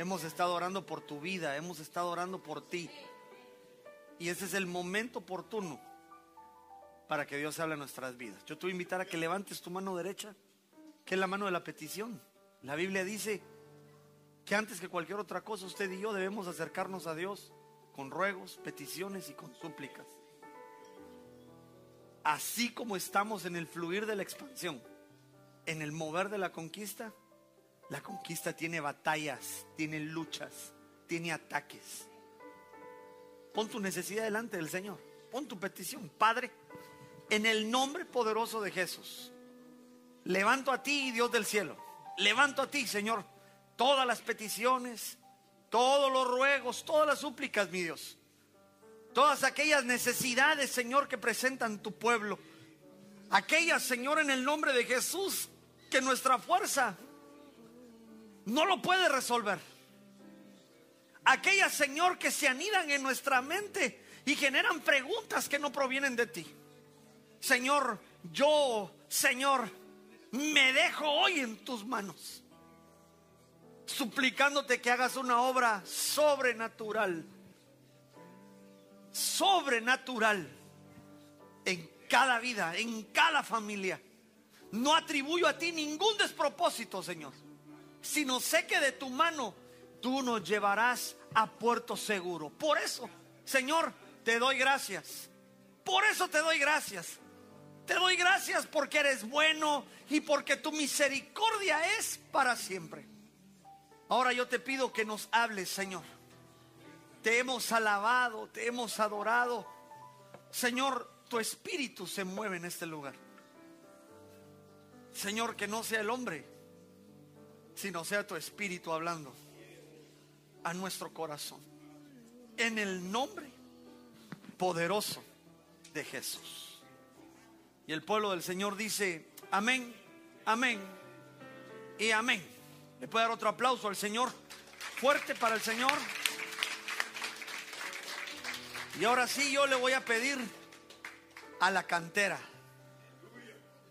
Hemos estado orando por tu vida, hemos estado orando por ti. Y ese es el momento oportuno para que Dios hable en nuestras vidas. Yo te voy a invitar a que levantes tu mano derecha, que es la mano de la petición. La Biblia dice que antes que cualquier otra cosa, usted y yo debemos acercarnos a Dios con ruegos, peticiones y con súplicas. Así como estamos en el fluir de la expansión, en el mover de la conquista, la conquista tiene batallas, tiene luchas, tiene ataques. Pon tu necesidad delante del Señor. Pon tu petición. Padre, en el nombre poderoso de Jesús, levanto a ti, Dios del cielo. Levanto a ti, Señor, todas las peticiones, todos los ruegos, todas las súplicas, mi Dios. Todas aquellas necesidades, Señor, que presentan tu pueblo. Aquellas, Señor, en el nombre de Jesús, que nuestra fuerza no lo puede resolver. Aquellas, Señor, que se anidan en nuestra mente y generan preguntas que no provienen de ti. Señor, yo, Señor, me dejo hoy en tus manos, suplicándote que hagas una obra sobrenatural, sobrenatural en cada vida, en cada familia. No atribuyo a ti ningún despropósito, Señor sino sé que de tu mano tú nos llevarás a puerto seguro. Por eso, Señor, te doy gracias. Por eso te doy gracias. Te doy gracias porque eres bueno y porque tu misericordia es para siempre. Ahora yo te pido que nos hables, Señor. Te hemos alabado, te hemos adorado. Señor, tu espíritu se mueve en este lugar. Señor, que no sea el hombre sino sea tu espíritu hablando a nuestro corazón. En el nombre poderoso de Jesús. Y el pueblo del Señor dice, amén, amén y amén. ¿Le puede dar otro aplauso al Señor? Fuerte para el Señor. Y ahora sí yo le voy a pedir a la cantera.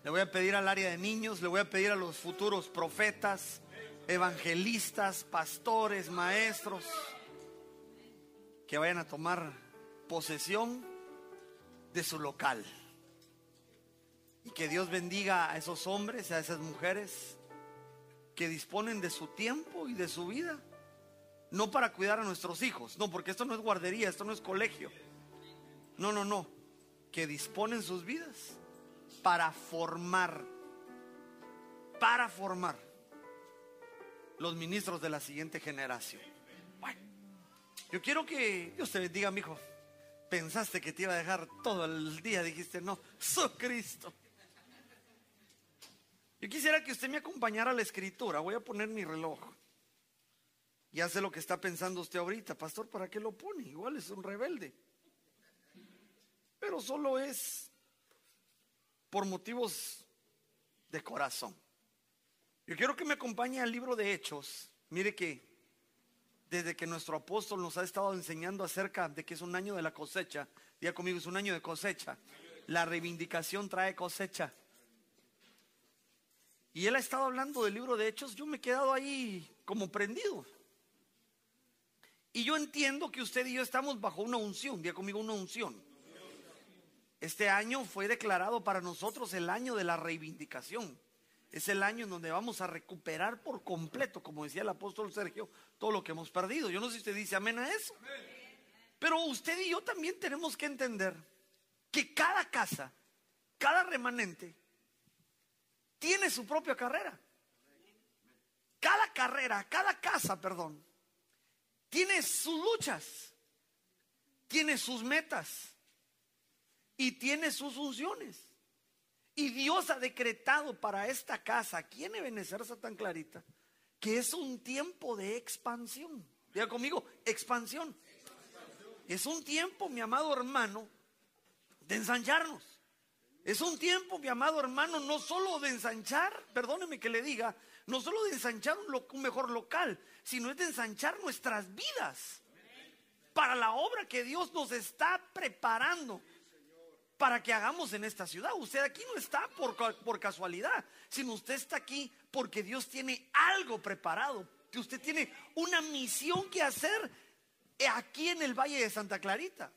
Le voy a pedir al área de niños, le voy a pedir a los futuros profetas, evangelistas, pastores, maestros, que vayan a tomar posesión de su local. Y que Dios bendiga a esos hombres, a esas mujeres que disponen de su tiempo y de su vida. No para cuidar a nuestros hijos, no, porque esto no es guardería, esto no es colegio. No, no, no. Que disponen sus vidas para formar, para formar los ministros de la siguiente generación. Bueno, yo quiero que Dios te bendiga, mi hijo. Pensaste que te iba a dejar todo el día, dijiste, no, soy Cristo. Yo quisiera que usted me acompañara a la escritura. Voy a poner mi reloj. Ya sé lo que está pensando usted ahorita, pastor, ¿para qué lo pone? Igual es un rebelde. Pero solo es por motivos de corazón. Yo quiero que me acompañe al libro de Hechos. Mire que desde que nuestro apóstol nos ha estado enseñando acerca de que es un año de la cosecha, diga conmigo, es un año de cosecha. La reivindicación trae cosecha. Y él ha estado hablando del libro de Hechos, yo me he quedado ahí como prendido. Y yo entiendo que usted y yo estamos bajo una unción, diga conmigo una unción. Este año fue declarado para nosotros el año de la reivindicación. Es el año en donde vamos a recuperar por completo, como decía el apóstol Sergio, todo lo que hemos perdido. Yo no sé si usted dice amén a eso. Pero usted y yo también tenemos que entender que cada casa, cada remanente, tiene su propia carrera. Cada carrera, cada casa, perdón, tiene sus luchas, tiene sus metas y tiene sus funciones. Y Dios ha decretado para esta casa, aquí en Ebenezer tan clarita, que es un tiempo de expansión. Diga conmigo, expansión. Es un tiempo, mi amado hermano, de ensancharnos. Es un tiempo, mi amado hermano, no solo de ensanchar, perdóneme que le diga, no solo de ensanchar un, un mejor local, sino es de ensanchar nuestras vidas para la obra que Dios nos está preparando para que hagamos en esta ciudad. Usted aquí no está por, por casualidad, sino usted está aquí porque Dios tiene algo preparado que usted tiene una misión que hacer aquí en el Valle de Santa Clarita.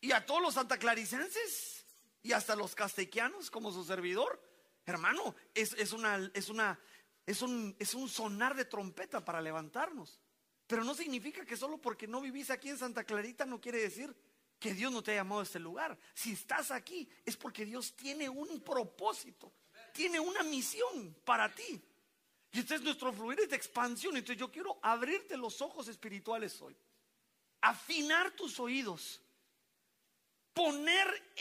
Y a todos los santaclaricenses y hasta los castequianos como su servidor, hermano, es, es una, es una, es un, es un sonar de trompeta para levantarnos. Pero no significa que solo porque no vivís aquí en Santa Clarita no quiere decir que Dios no te ha llamado a este lugar. Si estás aquí es porque Dios tiene un propósito, tiene una misión para ti. Y este es nuestro fluir de expansión. Entonces yo quiero abrirte los ojos espirituales hoy. Afinar tus oídos. Poner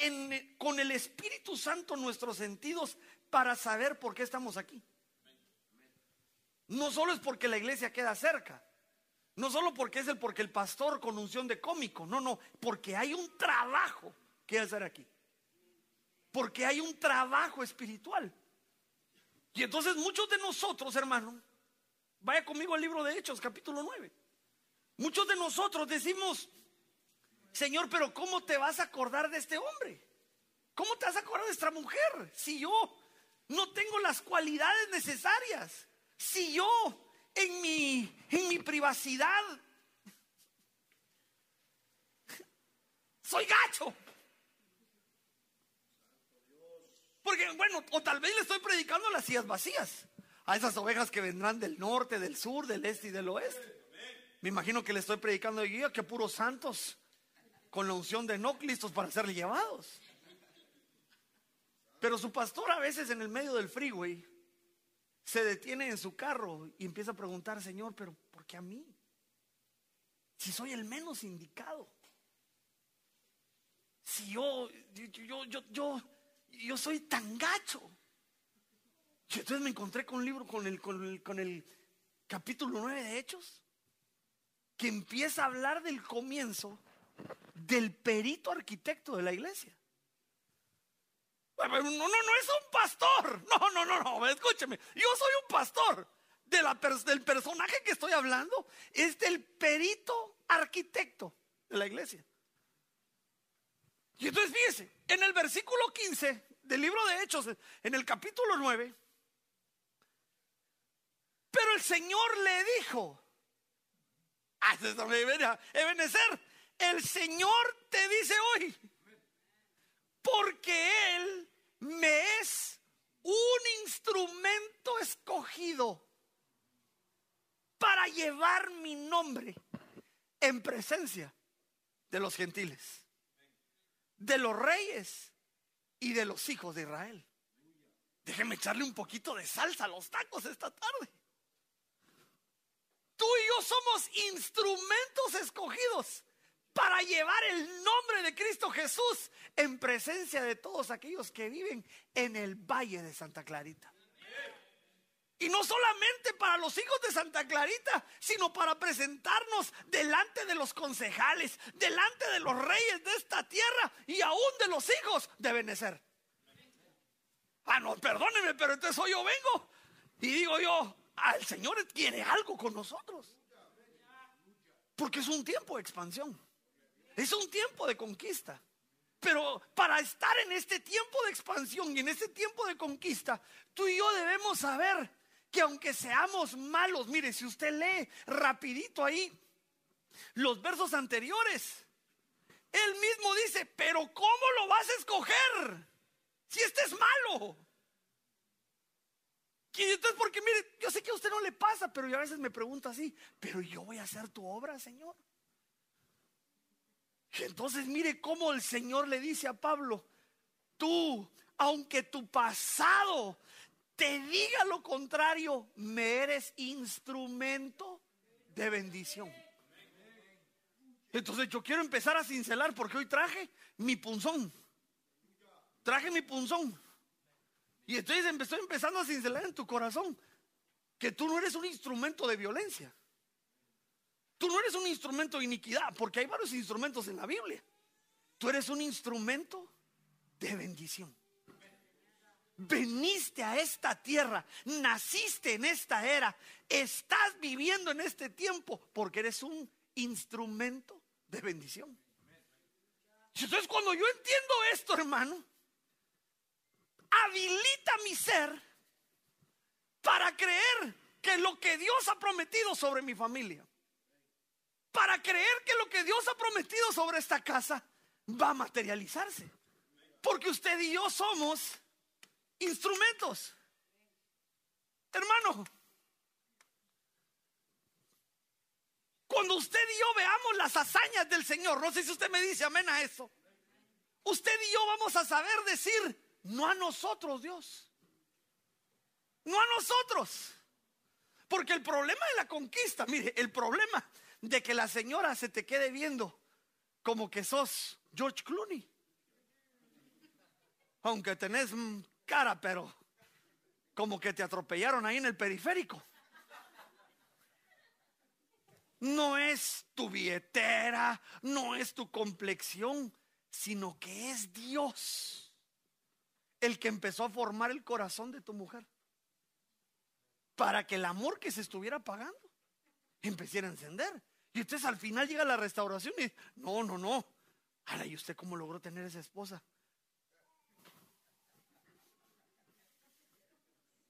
con el Espíritu Santo nuestros sentidos para saber por qué estamos aquí. No solo es porque la iglesia queda cerca. No solo porque es el porque el pastor con unción de cómico, no, no, porque hay un trabajo que hacer aquí. Porque hay un trabajo espiritual. Y entonces muchos de nosotros, hermano, vaya conmigo al libro de Hechos, capítulo 9. Muchos de nosotros decimos, Señor, pero ¿cómo te vas a acordar de este hombre? ¿Cómo te vas a acordar de esta mujer? Si yo no tengo las cualidades necesarias. Si yo en mi, en mi privacidad. Soy gacho. Porque, bueno, o tal vez le estoy predicando a las sillas vacías, a esas ovejas que vendrán del norte, del sur, del este y del oeste. Me imagino que le estoy predicando de guía que puros santos con la unción de no listos para ser llevados. Pero su pastor a veces en el medio del freeway se detiene en su carro y empieza a preguntar, Señor, pero ¿por qué a mí? Si soy el menos indicado. Si yo, yo, yo, yo, yo soy tan gacho. Y entonces me encontré con un libro, con el, con el, con el capítulo 9 de Hechos, que empieza a hablar del comienzo del perito arquitecto de la iglesia. No, no, no es un pastor. No, no, no, no, escúcheme. Yo soy un pastor. De la, del personaje que estoy hablando es del perito arquitecto de la iglesia. Y entonces fíjese, en el versículo 15 del libro de Hechos, en el capítulo 9, pero el Señor le dijo, ah, Ebenezer, el Señor te dice hoy, porque Él me es un instrumento escogido para llevar mi nombre en presencia de los gentiles, de los reyes y de los hijos de Israel. Déjeme echarle un poquito de salsa a los tacos esta tarde. Tú y yo somos instrumentos escogidos para llevar el nombre de Cristo Jesús en presencia de todos aquellos que viven en el Valle de Santa Clarita. Y no solamente para los hijos de Santa Clarita, sino para presentarnos delante de los concejales, delante de los reyes de esta tierra y aún de los hijos de Benecer. Ah, no, perdónenme, pero entonces hoy yo vengo y digo yo, al Señor quiere algo con nosotros. Porque es un tiempo de expansión. Es un tiempo de conquista. Pero para estar en este tiempo de expansión y en este tiempo de conquista, tú y yo debemos saber que aunque seamos malos, mire, si usted lee rapidito ahí los versos anteriores, él mismo dice, pero ¿cómo lo vas a escoger si este es malo? Y entonces, porque mire, yo sé que a usted no le pasa, pero yo a veces me pregunto así, pero yo voy a hacer tu obra, Señor. Entonces mire cómo el Señor le dice a Pablo, tú, aunque tu pasado te diga lo contrario, me eres instrumento de bendición. Entonces yo quiero empezar a cincelar porque hoy traje mi punzón. Traje mi punzón. Y entonces estoy empezando a cincelar en tu corazón que tú no eres un instrumento de violencia. Tú no eres un instrumento de iniquidad, porque hay varios instrumentos en la Biblia. Tú eres un instrumento de bendición. Veniste a esta tierra, naciste en esta era, estás viviendo en este tiempo porque eres un instrumento de bendición. Entonces cuando yo entiendo esto, hermano, habilita mi ser para creer que lo que Dios ha prometido sobre mi familia, para creer que lo que Dios ha prometido sobre esta casa va a materializarse. Porque usted y yo somos instrumentos. Hermano, cuando usted y yo veamos las hazañas del Señor, no sé si usted me dice amén a eso, usted y yo vamos a saber decir, no a nosotros Dios, no a nosotros. Porque el problema de la conquista, mire, el problema de que la señora se te quede viendo como que sos George Clooney. Aunque tenés cara, pero como que te atropellaron ahí en el periférico. No es tu billetera, no es tu complexión, sino que es Dios el que empezó a formar el corazón de tu mujer. Para que el amor que se estuviera pagando empezara a encender. Y entonces al final llega la restauración y no, no, no. Ahora, ¿y usted cómo logró tener esa esposa?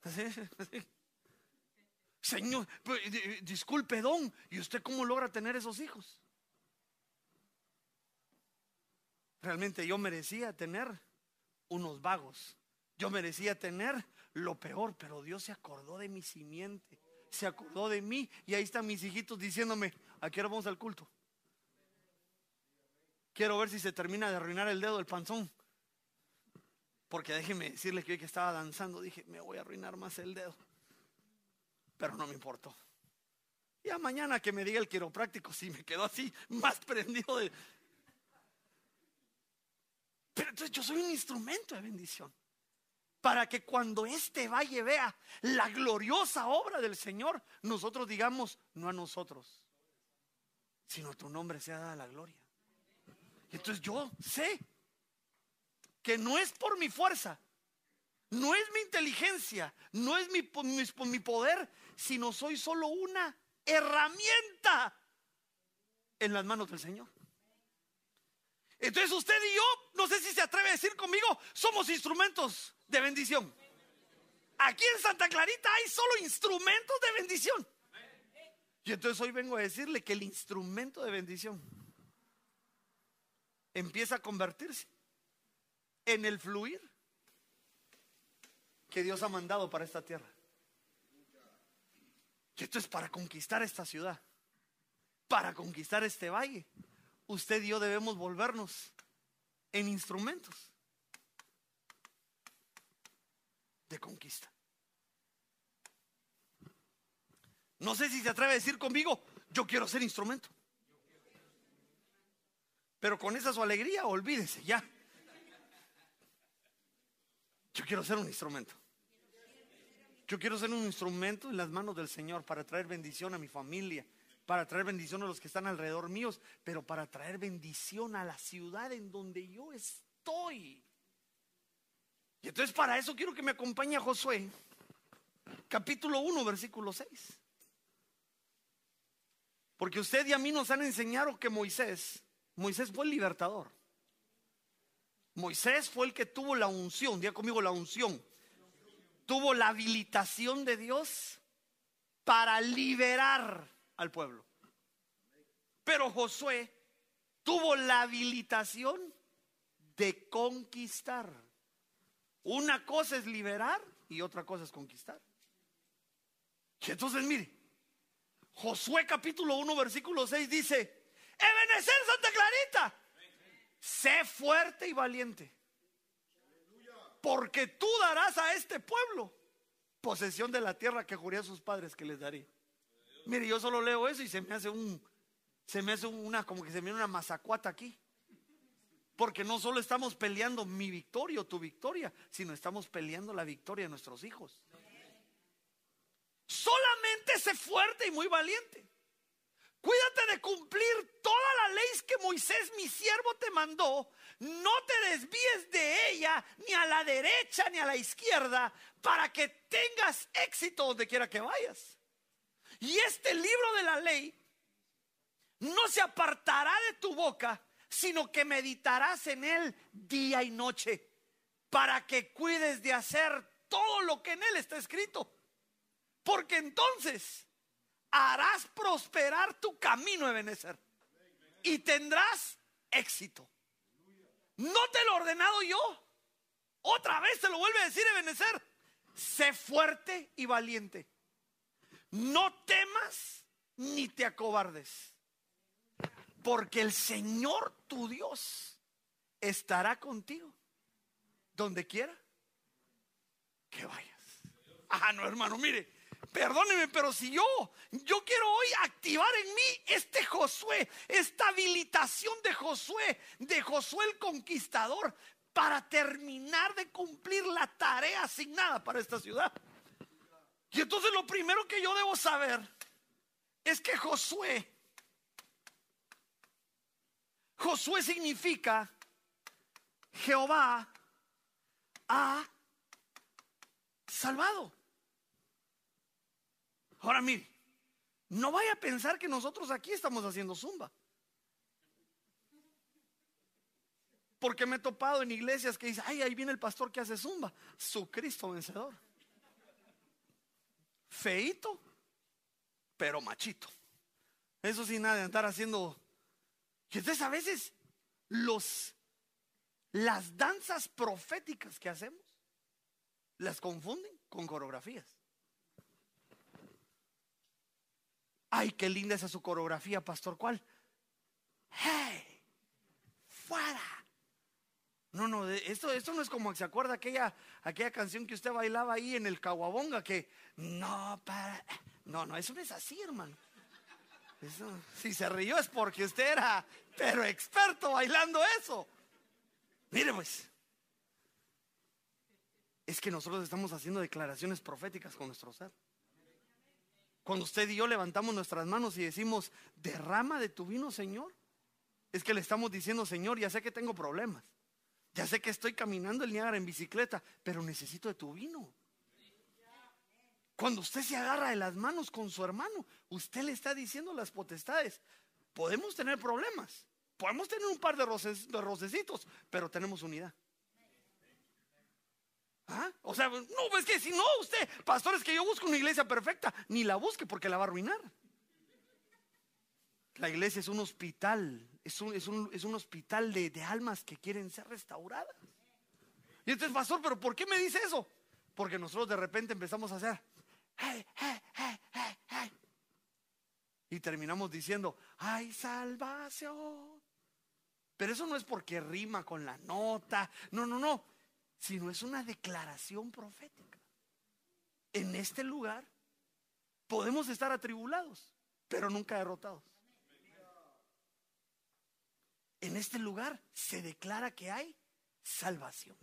Señor, pues, disculpe, don, ¿y usted cómo logra tener esos hijos? Realmente yo merecía tener unos vagos. Yo merecía tener lo peor, pero Dios se acordó de mi simiente, se acordó de mí y ahí están mis hijitos diciéndome, ¿a qué hora vamos al culto? Quiero ver si se termina de arruinar el dedo del panzón. Porque déjeme decirle que hoy que estaba danzando dije, me voy a arruinar más el dedo. Pero no me importó. Ya mañana que me diga el quiropráctico, si me quedó así, más prendido de... Pero entonces yo soy un instrumento de bendición. Para que cuando este valle vea la gloriosa obra del Señor, nosotros digamos, no a nosotros, sino a tu nombre sea dada la gloria. Entonces yo sé que no es por mi fuerza, no es mi inteligencia, no es mi, mi, poder, sino soy solo una herramienta en las manos del Señor. Entonces usted y yo, no sé si se atreve a decir conmigo, somos instrumentos de bendición. Aquí en Santa Clarita hay solo instrumentos de bendición. Y entonces hoy vengo a decirle que el instrumento de bendición empieza a convertirse en el fluir que Dios ha mandado para esta tierra. Y esto es para conquistar esta ciudad, para conquistar este valle. Usted y yo debemos volvernos en instrumentos conquista. No sé si se atreve a decir conmigo, yo quiero ser instrumento. Pero con esa su alegría, olvídese ya. Yo quiero ser un instrumento. Yo quiero ser un instrumento en las manos del Señor para traer bendición a mi familia, para traer bendición a los que están alrededor míos, pero para traer bendición a la ciudad en donde yo estoy. Y entonces para eso quiero que me acompañe Josué, capítulo 1, versículo 6. Porque usted y a mí nos han enseñado que Moisés, Moisés fue el libertador. Moisés fue el que tuvo la unción, diga conmigo la unción. Tuvo la habilitación de Dios para liberar al pueblo. Pero Josué tuvo la habilitación de conquistar. Una cosa es liberar y otra cosa es conquistar. Y entonces mire, Josué capítulo 1 versículo 6 dice, Ebenezer Santa Clarita, sé fuerte y valiente. Porque tú darás a este pueblo posesión de la tierra que juré a sus padres que les daré. Mire, yo solo leo eso y se me hace un, se me hace una, como que se me viene una mazacuata aquí. Porque no solo estamos peleando mi victoria o tu victoria, sino estamos peleando la victoria de nuestros hijos. Solamente sé fuerte y muy valiente. Cuídate de cumplir toda la ley que Moisés, mi siervo, te mandó. No te desvíes de ella ni a la derecha ni a la izquierda para que tengas éxito donde quiera que vayas. Y este libro de la ley no se apartará de tu boca, sino que meditarás en él día y noche para que cuides de hacer todo lo que en él está escrito. Porque entonces harás prosperar tu camino, Ebenezer. Y tendrás éxito. No te lo he ordenado yo. Otra vez te lo vuelve a decir Ebenezer. Sé fuerte y valiente. No temas ni te acobardes. Porque el Señor tu Dios estará contigo donde quiera que vayas. Ah, no, hermano, mire, perdóneme, pero si yo, yo quiero hoy activar en mí este Josué, esta habilitación de Josué, de Josué el conquistador, para terminar de cumplir la tarea asignada para esta ciudad. Y entonces lo primero que yo debo saber es que Josué, Josué significa Jehová ha salvado. Ahora mire, no vaya a pensar que nosotros aquí estamos haciendo zumba. Porque me he topado en iglesias que dicen, ay, ahí viene el pastor que hace zumba. Su Cristo vencedor. Feito, pero machito. Eso sin nada de andar haciendo. Y entonces a veces los las danzas proféticas que hacemos las confunden con coreografías. Ay, qué linda esa su coreografía, pastor. ¿Cuál? Hey, fuera. No, no, esto, esto no es como se acuerda aquella, aquella canción que usted bailaba ahí en el Caguabonga que no para. No, no, eso no es así, hermano. si se rió es porque usted era, pero experto bailando eso. Mire pues, es que nosotros estamos haciendo declaraciones proféticas con nuestro ser. Cuando usted y yo levantamos nuestras manos y decimos, derrama de tu vino, Señor, es que le estamos diciendo, Señor, ya sé que tengo problemas. Ya sé que estoy caminando el Niágara en bicicleta, pero necesito de tu vino. Cuando usted se agarra de las manos con su hermano, usted le está diciendo las potestades. Podemos tener problemas, Podemos tener un par de, roces, de rocecitos, pero tenemos unidad. ¿Ah? O sea, no, es que si no, usted, pastor, es que yo busco una iglesia perfecta, ni la busque porque la va a arruinar. La iglesia es un hospital, es un, es un, es un hospital de, de, almas que quieren ser restauradas. Y entonces, pastor, pero ¿por qué me dice eso? Porque nosotros de repente empezamos a hacer, hey, hey, hey, hey, y terminamos diciendo, hay salvación. Pero eso no es porque rima con la nota, no, no, no, sino es una declaración profética. En este lugar podemos estar atribulados, pero nunca derrotados. En este lugar se declara que hay salvación.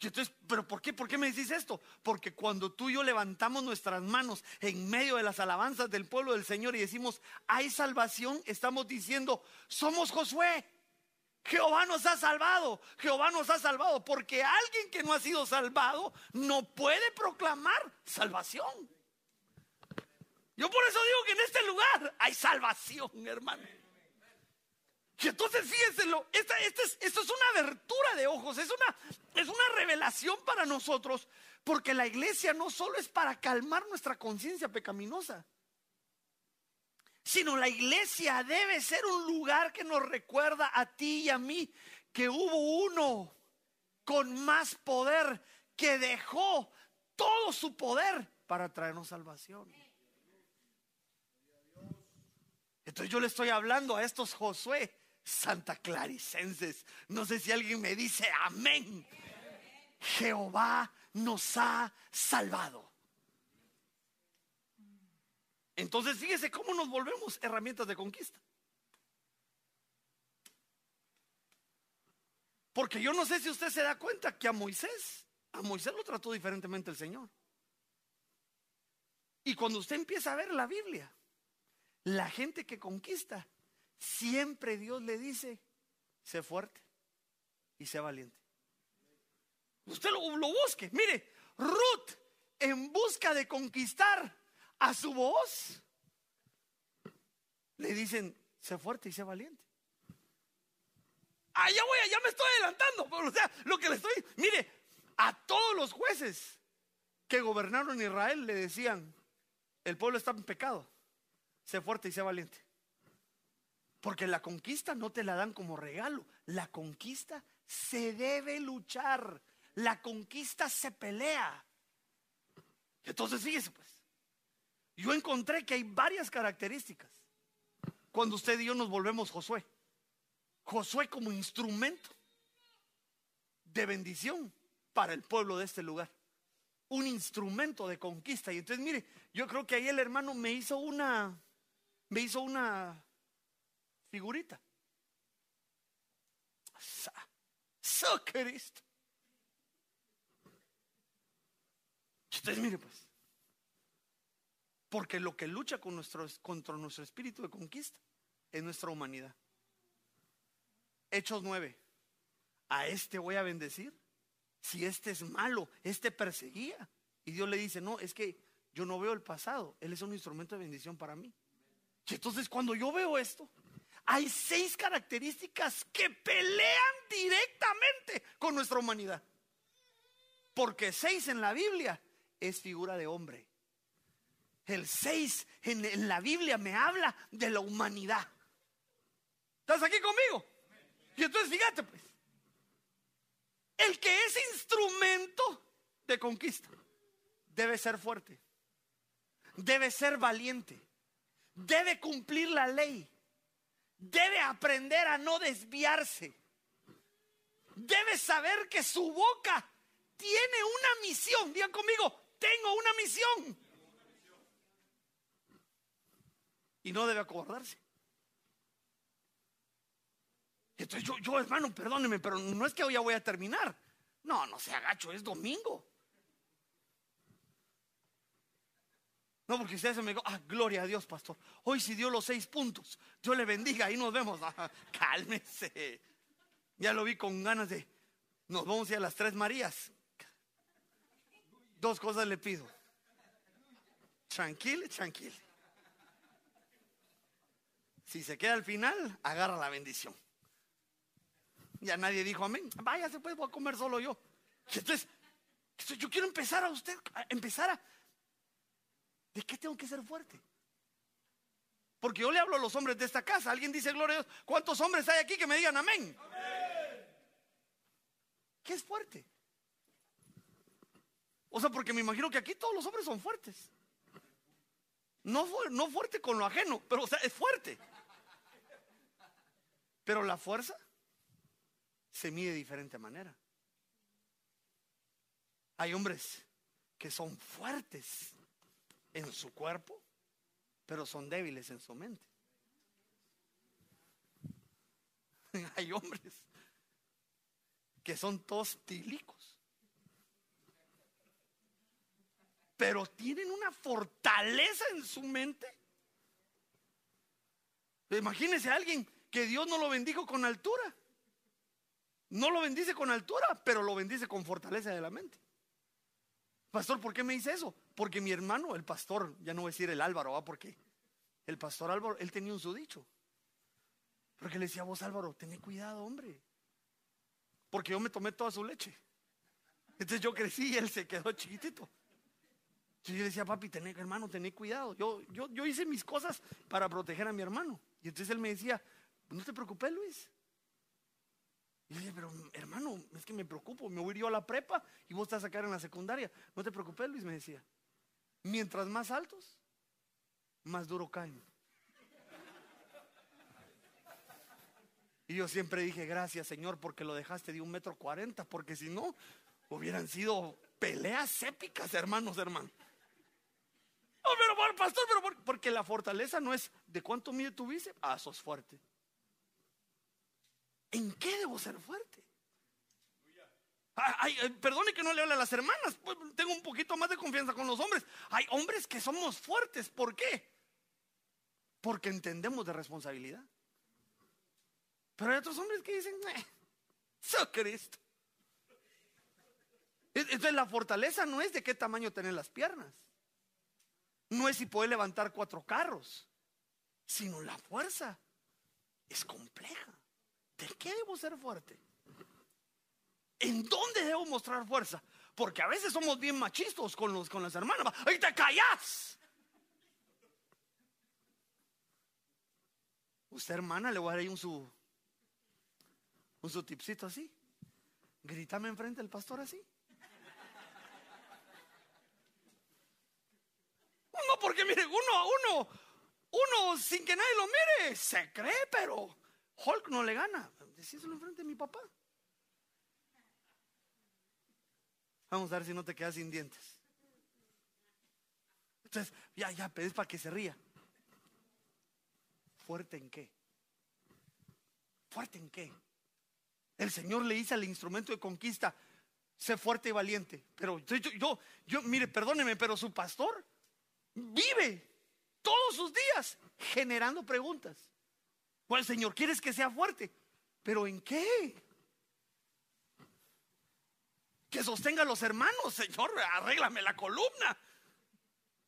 Y entonces, ¿pero por qué? ¿Por qué me decís esto? Porque cuando tú y yo levantamos nuestras manos en medio de las alabanzas del pueblo del Señor y decimos, hay salvación, estamos diciendo, somos Josué. Jehová nos ha salvado, Jehová nos ha salvado, porque alguien que no ha sido salvado no puede proclamar salvación. Yo por eso digo que en este lugar hay salvación, hermano. Y entonces fíjense, esta, es, esto es una abertura de ojos, es una, es una revelación para nosotros, porque la iglesia no solo es para calmar nuestra conciencia pecaminosa, sino la iglesia debe ser un lugar que nos recuerda a ti y a mí que hubo uno con más poder que dejó todo su poder para traernos salvación. Entonces yo le estoy hablando a estos Josué Santa Claricenses. No sé si alguien me dice amén. Jehová nos ha salvado. Entonces fíjese cómo nos volvemos herramientas de conquista. Porque yo no sé si usted se da cuenta que a Moisés, a Moisés lo trató diferentemente el Señor. Y cuando usted empieza a ver la Biblia, la gente que conquista, siempre Dios le dice, sé fuerte y sé valiente. Usted lo, busque. Mire, Ruth en busca de conquistar a su voz, le dicen, sé fuerte y sé valiente. Ah, ya voy, ya me estoy adelantando. O sea, lo que le estoy, mire, a todos los jueces que gobernaron Israel le decían, el pueblo está en pecado, sé fuerte y sé valiente. Porque la conquista no te la dan como regalo. La conquista se debe luchar. La conquista se pelea. Entonces fíjese pues. Yo encontré que hay varias características cuando usted y yo nos volvemos Josué. Josué como instrumento de bendición para el pueblo de este lugar. Un instrumento de conquista. Y entonces, mire, yo creo que ahí el hermano me hizo una, me hizo una figurita. So Cristo. Entonces, mire pues. Porque lo que lucha con nuestro, contra nuestro espíritu de conquista es nuestra humanidad. Hechos 9. A este voy a bendecir. Si este es malo, este perseguía. Y Dios le dice, no, es que yo no veo el pasado. Él es un instrumento de bendición para mí. Y entonces cuando yo veo esto, hay seis características que pelean directamente con nuestra humanidad. Porque seis en la Biblia es figura de hombre. El 6 en, la Biblia me habla de la humanidad. ¿Estás aquí conmigo? Y entonces fíjate pues, el que es instrumento de conquista debe ser fuerte, debe ser valiente, debe cumplir la ley, debe aprender a no desviarse, debe saber que su boca tiene una misión. Digan conmigo, tengo una misión. y no debe acobardarse. Entonces yo, yo, hermano, perdóneme, pero no es que hoy ya voy a terminar. No, no se agacho, es domingo. No, porque usted se me dijo, ah, gloria a Dios, pastor. Hoy si dio los seis puntos, Dios le bendiga, ahí nos vemos. Cálmese. Ya lo vi con ganas de, nos vamos a ir a las tres Marías. Dos cosas le pido. Tranquilo, tranquilo. Si se queda al final, agarra la bendición. Ya nadie dijo amén. Váyase pues, voy a comer solo yo. Entonces, yo quiero empezar a usted, empezar a... ¿De qué tengo que ser fuerte? Porque yo le hablo a los hombres de esta casa. Alguien dice, gloria a Dios, ¿cuántos hombres hay aquí que me digan amén? amén. ¿Qué es fuerte? O sea, porque me imagino que aquí todos los hombres son fuertes. No, no fuerte con lo ajeno, pero o sea, es fuerte. Pero la fuerza se mide de diferente manera. Hay hombres que son fuertes en su cuerpo, pero son débiles en su mente. Hay hombres que son todos pero tienen una fortaleza en su mente. Imagínese a alguien que Dios no lo bendijo con altura. No lo bendice con altura, pero lo bendice con fortaleza de la mente. Pastor, ¿por qué me dice eso? Porque mi hermano, el pastor, ya no voy a decir el Álvaro, ¿va? Porque el pastor Álvaro, él tenía un sudicho. Porque le decía a vos, Álvaro, ten cuidado, hombre. Porque yo me tomé toda su leche. Entonces yo crecí y él se quedó chiquitito. Entonces yo le decía, papi, ten, hermano, ten cuidado. Yo, yo, yo hice mis cosas para proteger a mi hermano. Y entonces él me decía, no te preocupes, Luis. Y yo dije, pero hermano, es que me preocupo, me voy yo a la prepa y vos estás acá en la secundaria. No te preocupes, Luis, me decía. Mientras más altos, más duro caen. Y yo siempre dije, gracias Señor, porque lo dejaste de un metro cuarenta, porque si no, hubieran sido peleas épicas, hermanos, hermanos. Oh, pero pastor, pero porque la fortaleza no es de cuánto mide tu bíceps, ah, sos fuerte. ¿En qué debo ser fuerte? Ay, perdone que no le hable a las hermanas, pues, tengo un poquito más de confianza con los hombres. Hay hombres que somos fuertes, ¿por qué? Porque entendemos de responsabilidad. Pero hay otros hombres que dicen, eh, so Cristo. Entonces la fortaleza no es de qué tamaño tener las piernas. No es si puede levantar cuatro carros, sino la fuerza es compleja. ¿De qué debo ser fuerte? ¿En dónde debo mostrar fuerza? Porque a veces somos bien machistas con, los, con las hermanas. ¡Ahí te callas. Usted, hermana, le voy a dar ahí un su, un su tipcito así. Grítame enfrente del pastor así. No, porque mire, uno a uno, uno sin que nadie lo mire, se cree, pero Hulk no le gana. Decíselo enfrente de mi papá. Vamos a ver si no te quedas sin dientes. Entonces, ya, ya, pedís para que se ría. ¿Fuerte en qué? ¿Fuerte en qué? El Señor le dice al instrumento de conquista, sé fuerte y valiente. Pero yo, yo, mire, perdóneme, pero su pastor vive todos sus días generando preguntas. Pues Señor, ¿quieres que sea fuerte? ¿Pero en qué? Que sostenga a los hermanos, Señor, arréglame la columna.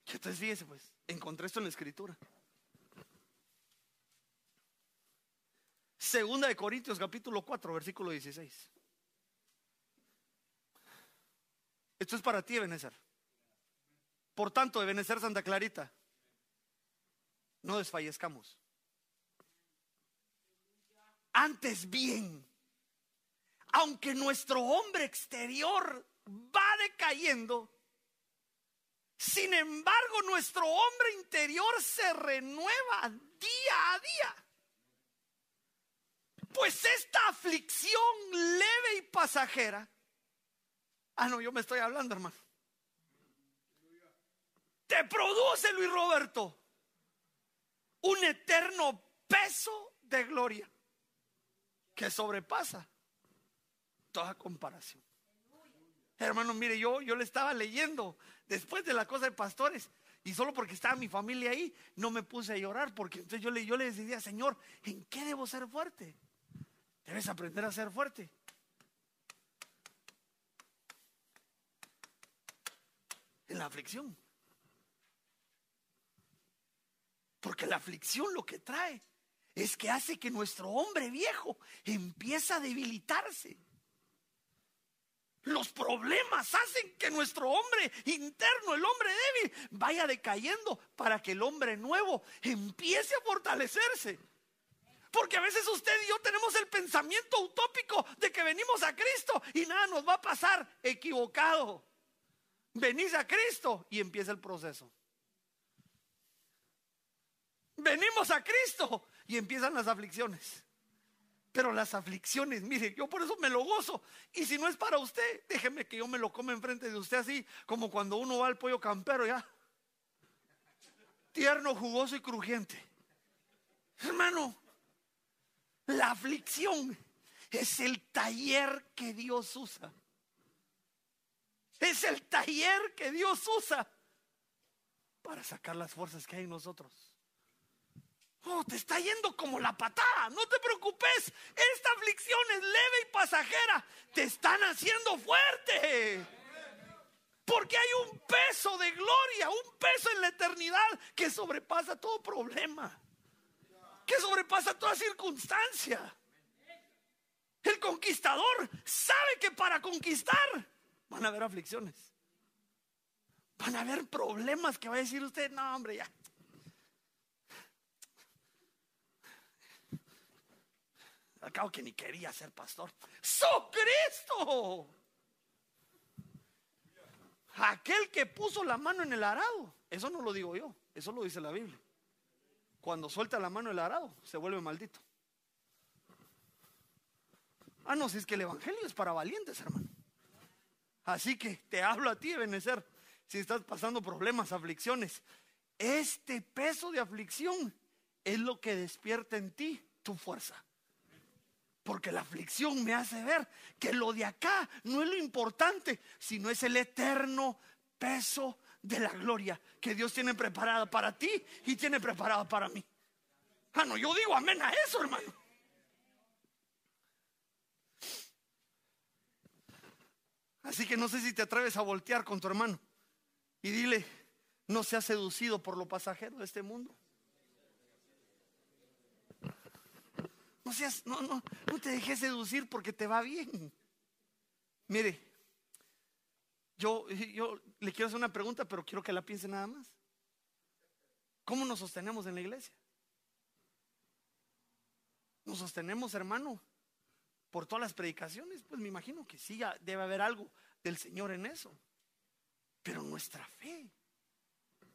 entonces fíjese, pues, encontré esto en la escritura. Segunda de Corintios capítulo 4, versículo 16. Esto es para ti, Ebenezer. Por tanto, Ebenezer Santa Clarita, no desfallezcamos. Antes bien, aunque nuestro hombre exterior va decayendo, sin embargo nuestro hombre interior se renueva día a día. Pues esta aflicción leve y pasajera. Ah, no, yo me estoy hablando, hermano. Te produce, Luis Roberto, un eterno peso de gloria que sobrepasa toda comparación. Hermano, mire, yo, yo le estaba leyendo después de la cosa de pastores y solo porque estaba mi familia ahí, no me puse a llorar porque entonces yo le, yo le decía, Señor, ¿en qué debo ser fuerte? Debes aprender a ser fuerte. En la aflicción. Porque la aflicción lo que trae es que hace que nuestro hombre viejo empiece a debilitarse. Los problemas hacen que nuestro hombre interno, el hombre débil, vaya decayendo para que el hombre nuevo empiece a fortalecerse. Porque a veces usted y yo tenemos el pensamiento utópico de que venimos a Cristo y nada nos va a pasar equivocado. Venís a Cristo y empieza el proceso. Venimos a Cristo y empiezan las aflicciones. Pero las aflicciones, mire, yo por eso me lo gozo. Y si no es para usted, déjeme que yo me lo come enfrente de usted así, como cuando uno va al pollo campero ya. Tierno, jugoso y crujiente. Hermano, la aflicción es el taller que Dios usa. Es el taller que Dios usa para sacar las fuerzas que hay en nosotros. Oh, te está yendo como la patada. No te preocupes. Esta aflicción es leve y pasajera. Te están haciendo fuerte. Porque hay un peso de gloria, un peso en la eternidad que sobrepasa todo problema que sobrepasa toda circunstancia. El conquistador sabe que para conquistar van a haber aflicciones. Van a haber problemas que va a decir usted, no hombre, ya. Acabo que ni quería ser pastor. ¡So Cristo! Aquel que puso la mano en el arado. Eso no lo digo yo, eso lo dice la Biblia cuando suelta la mano el arado, se vuelve maldito. Ah, no, si es que el Evangelio es para valientes, hermano. Así que te hablo a ti, Benecer, si estás pasando problemas, aflicciones. Este peso de aflicción es lo que despierta en ti tu fuerza. Porque la aflicción me hace ver que lo de acá no es lo importante, sino es el eterno peso de la gloria que Dios tiene preparada para ti y tiene preparada para mí. Ah, no, yo digo amén a eso, hermano. Así que no sé si te atreves a voltear con tu hermano y dile, no seas seducido por lo pasajero de este mundo. No seas, no, no, no te dejes seducir porque te va bien. Mire, yo, yo le quiero hacer una pregunta, pero quiero que la piense nada más. ¿Cómo nos sostenemos en la iglesia? nos sostenemos, hermano, por todas las predicaciones, pues me imagino que sí, debe haber algo del Señor en eso. Pero nuestra fe,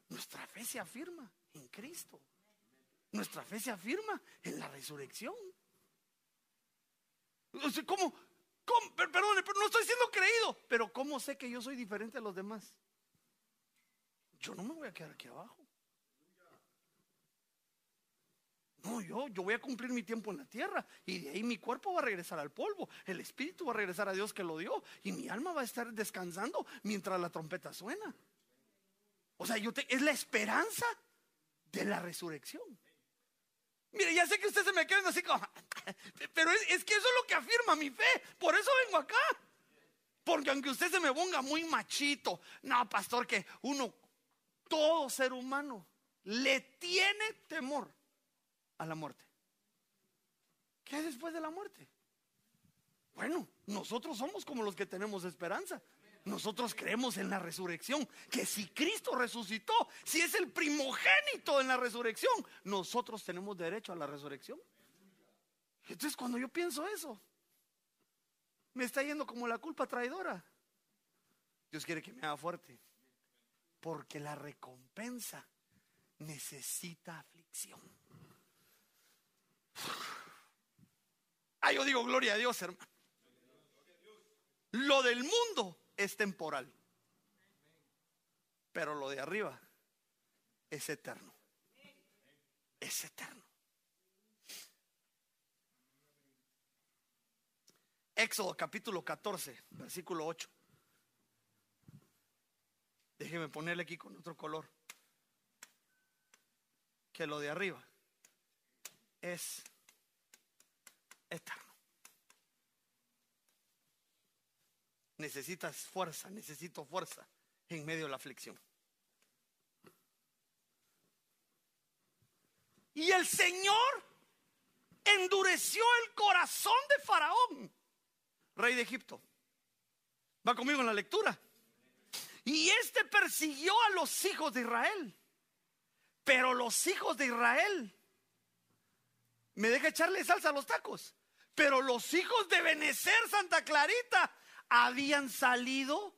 nuestra fe se afirma en Cristo. Nuestra fe se afirma en la resurrección. ¿Cómo? ¿Cómo? Perdón, pero no estoy siendo creído. Pero ¿cómo sé que yo soy diferente a los demás? Yo no me voy a quedar aquí abajo. No, yo, yo voy a cumplir mi tiempo en la tierra y de ahí mi cuerpo va a regresar al polvo, el espíritu va a regresar a Dios que lo dio y mi alma va a estar descansando mientras la trompeta suena. O sea, yo te, es la esperanza de la resurrección. Mire, ya sé que ustedes se me quedan así como, pero es, es, que eso es lo que afirma mi fe, por eso vengo acá. Porque aunque usted se me ponga muy machito, no, pastor, que uno, todo ser humano, le tiene temor a la muerte. ¿Qué hay después de la muerte? Bueno, nosotros somos como los que tenemos esperanza. Nosotros creemos en la resurrección, que si Cristo resucitó, si es el primogénito en la resurrección, nosotros tenemos derecho a la resurrección. Entonces cuando yo pienso eso, me está yendo como la culpa traidora. Dios quiere que me haga fuerte, porque la recompensa necesita aflicción. Ah, yo digo gloria a Dios, hermano. Lo del mundo es temporal, pero lo de arriba es eterno. Es eterno. Éxodo capítulo 14, versículo 8. Déjeme ponerle aquí con otro color. Que lo de arriba es eterno. Necesitas fuerza, necesito fuerza en medio de la aflicción. Y el Señor endureció el corazón de Faraón, rey de Egipto. Va conmigo en la lectura. Y este persiguió a los hijos de Israel. Pero los hijos de Israel me deja echarle salsa a los tacos. Pero los hijos de Benecer, Santa Clarita, habían salido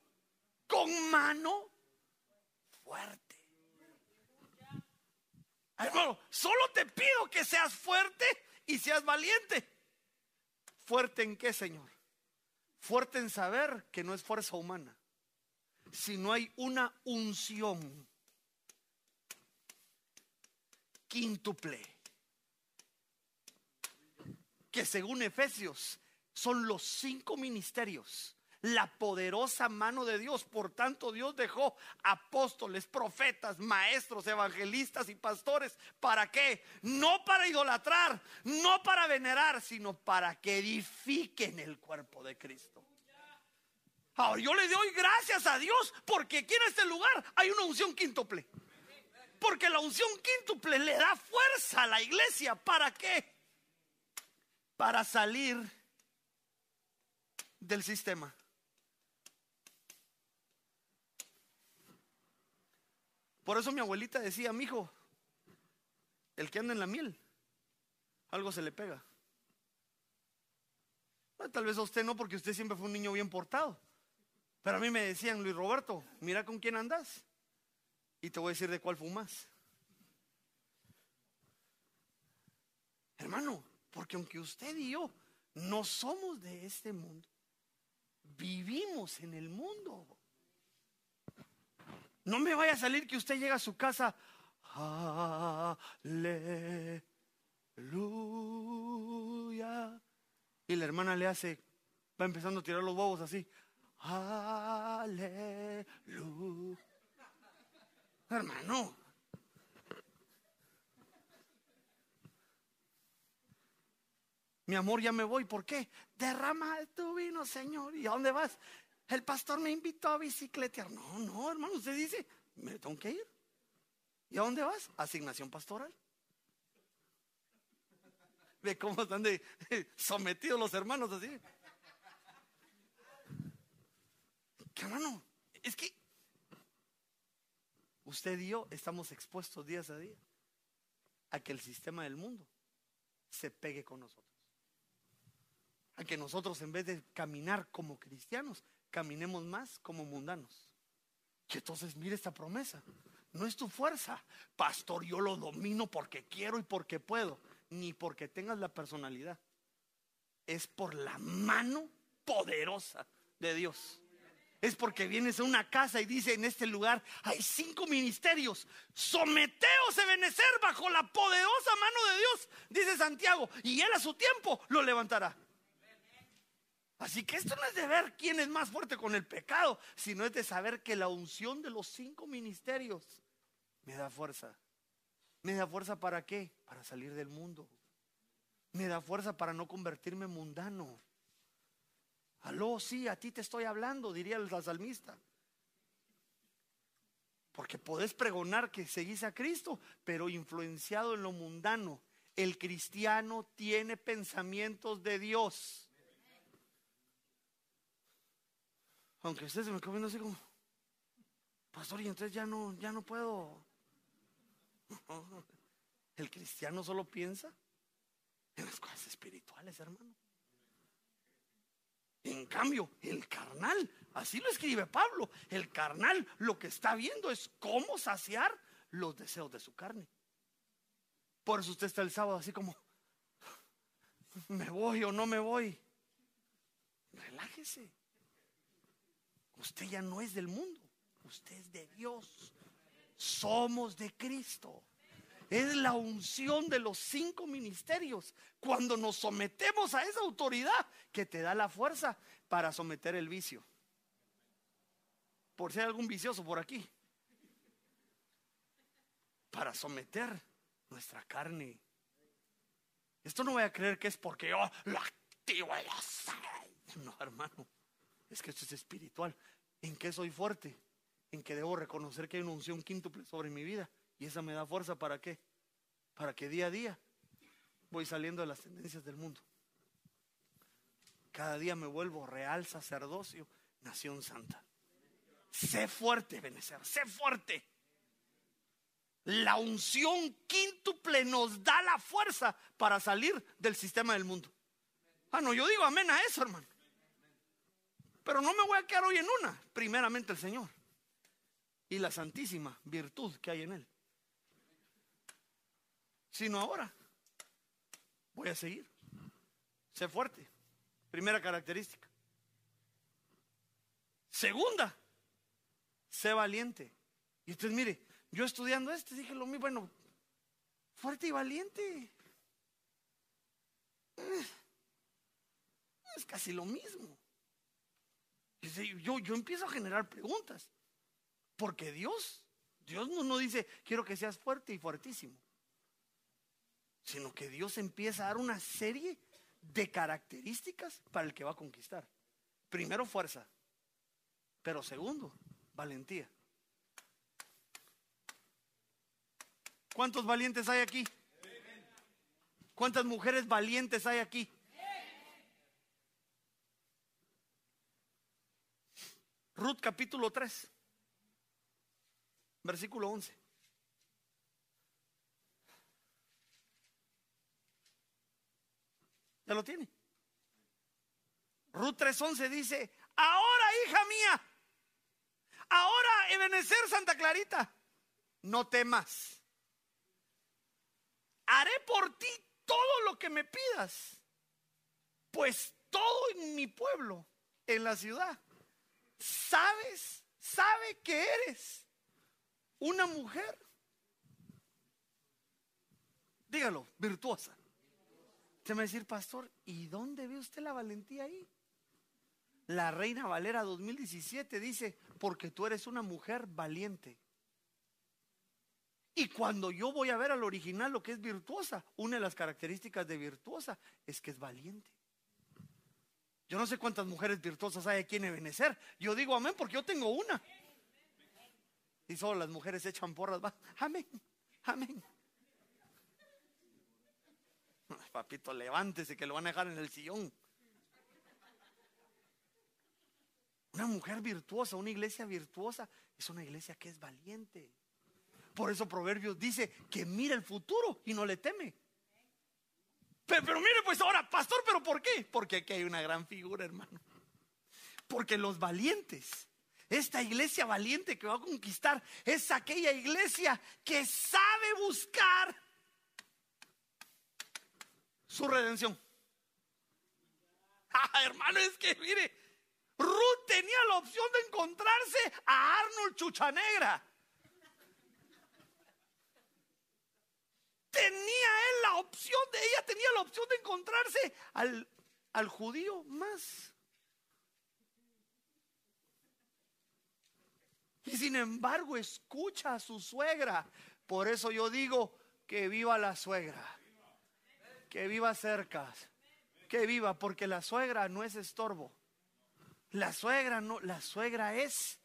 con mano fuerte. Hermano, solo te pido que seas fuerte y seas valiente. ¿Fuerte en qué, Señor? Fuerte en saber que no es fuerza humana, sino hay una unción quíntuple que según Efesios son los cinco ministerios, la poderosa mano de Dios. Por tanto, Dios dejó apóstoles, profetas, maestros, evangelistas y pastores. ¿Para qué? No para idolatrar, no para venerar, sino para que edifiquen el cuerpo de Cristo. Ahora, yo le doy gracias a Dios porque aquí en este lugar hay una unción quíntuple. Porque la unción quíntuple le da fuerza a la iglesia. ¿Para qué? para salir del sistema. Por eso mi abuelita decía, mi hijo, el que anda en la miel, algo se le pega. tal vez a usted no, porque usted siempre fue un niño bien portado. Pero a mí me decían, Luis Roberto, mira con quién andas. Y te voy a decir de cuál fumas. Hermano, porque aunque usted y yo no somos de este mundo, vivimos en el mundo. No me vaya a salir que usted llega a su casa, aleluya. Y la hermana le hace, va empezando a tirar los bobos así, aleluya. Hermano, Mi amor, ya me voy. ¿Por qué? Derrama tu vino, Señor. ¿Y a dónde vas? El pastor me invitó a bicicletear. No, no, hermano, usted dice, me tengo que ir. ¿Y a dónde vas? Asignación pastoral. Ve cómo están sometidos los hermanos así. ¿Qué hermano? Es que usted y yo estamos expuestos días a día a que el sistema del mundo se pegue con nosotros. a que nosotros en vez de caminar como cristianos, caminemos más como mundanos. Y entonces mire esta promesa. No es tu fuerza, pastor, yo lo domino porque quiero y porque puedo, ni porque tengas la personalidad. Es por la mano poderosa de Dios. Es porque vienes a una casa y dice en este lugar hay cinco ministerios. Someteos a venecer bajo la poderosa mano de Dios, dice Santiago, y él a su tiempo lo levantará. Así que esto no es de ver quién es más fuerte con el pecado, sino es de saber que la unción de los cinco ministerios me da fuerza. ¿Me da fuerza para qué? Para salir del mundo. Me da fuerza para no convertirme en mundano. Aló, sí, a ti te estoy hablando, diría el salmista. Porque podés pregonar que seguís a Cristo, pero influenciado en lo mundano. El cristiano tiene pensamientos de Dios. Aunque usted se me quedó viendo así como, pastor, y entonces ya no, ya no puedo. El cristiano solo piensa en las cosas espirituales, hermano. En cambio, el carnal, así lo escribe Pablo, el carnal lo que está viendo es cómo saciar los deseos de su carne. Por eso usted está el sábado así como, me voy o no me voy. Relájese. Usted ya no es del mundo, usted es de Dios. Somos de Cristo. Es la unción de los cinco ministerios. Cuando nos sometemos a esa autoridad que te da la fuerza para someter el vicio. Por hay algún vicioso por aquí. Para someter nuestra carne. Esto no voy a creer que es porque yo lo activo No, hermano. Es que esto es espiritual. ¿En qué soy fuerte? En que debo reconocer que hay una unción quíntuple sobre mi vida. Y esa me da fuerza para qué? Para que día a día voy saliendo de las tendencias del mundo. Cada día me vuelvo real sacerdocio, nación santa. Sé fuerte, Benecer, sé fuerte. La unción quíntuple nos da la fuerza para salir del sistema del mundo. Ah, no, yo digo amén a eso, hermano. Pero no me voy a quedar hoy en una. Primeramente el Señor. Y la santísima virtud que hay en Él. Sino ahora. Voy a seguir. Sé fuerte. Primera característica. Segunda. Sé valiente. Y usted mire, yo estudiando este dije lo mismo. Bueno, fuerte y valiente. Es casi lo mismo. Yo, empiezo a generar preguntas. Porque Dios, Dios no, no dice, quiero que seas fuerte y fuertísimo. Sino que Dios empieza a dar una serie de características para el que va a conquistar. Primero, fuerza. Pero segundo, valentía. ¿Cuántos valientes hay aquí? ¿Cuántas mujeres valientes hay aquí? Ruth capítulo 3, versículo 11. ¿Ya lo tiene? Ruth 3.11 dice, ahora hija mía, ahora Ebenezer Santa Clarita, no temas. Haré por ti todo lo que me pidas, pues todo en mi pueblo, en la ciudad, sabes, sabe que eres una mujer, dígalo, virtuosa. Usted me va a decir, pastor, ¿y dónde ve usted la valentía ahí? La Reina Valera 2017 dice, porque tú eres una mujer valiente. Y cuando yo voy a ver al original lo que es virtuosa, una de las características de virtuosa es que es valiente. Yo no sé cuántas mujeres virtuosas hay aquí en Ebenezer. Yo digo amén porque yo tengo una. Y solo las mujeres echan porras. Va. Amén, amén. Papito, levántese que lo van a dejar en el sillón. Una mujer virtuosa, una iglesia virtuosa, es una iglesia que es valiente. Por eso Proverbios dice que mira el futuro y no le teme. Pero mire, pues ahora, pastor, ¿pero por qué? Porque aquí hay una gran figura, hermano. Porque los valientes, esta iglesia valiente que va a conquistar, es aquella iglesia que sabe buscar su redención. Ah, hermano, es que mire, Ruth tenía la opción de encontrarse a Arnold Chuchanegra. Tenía él la opción de ella, tenía la opción de encontrarse al, al judío más. Y sin embargo escucha a su suegra. Por eso yo digo que viva la suegra. Que viva cerca. Que viva, porque la suegra no es estorbo. La suegra no, la suegra es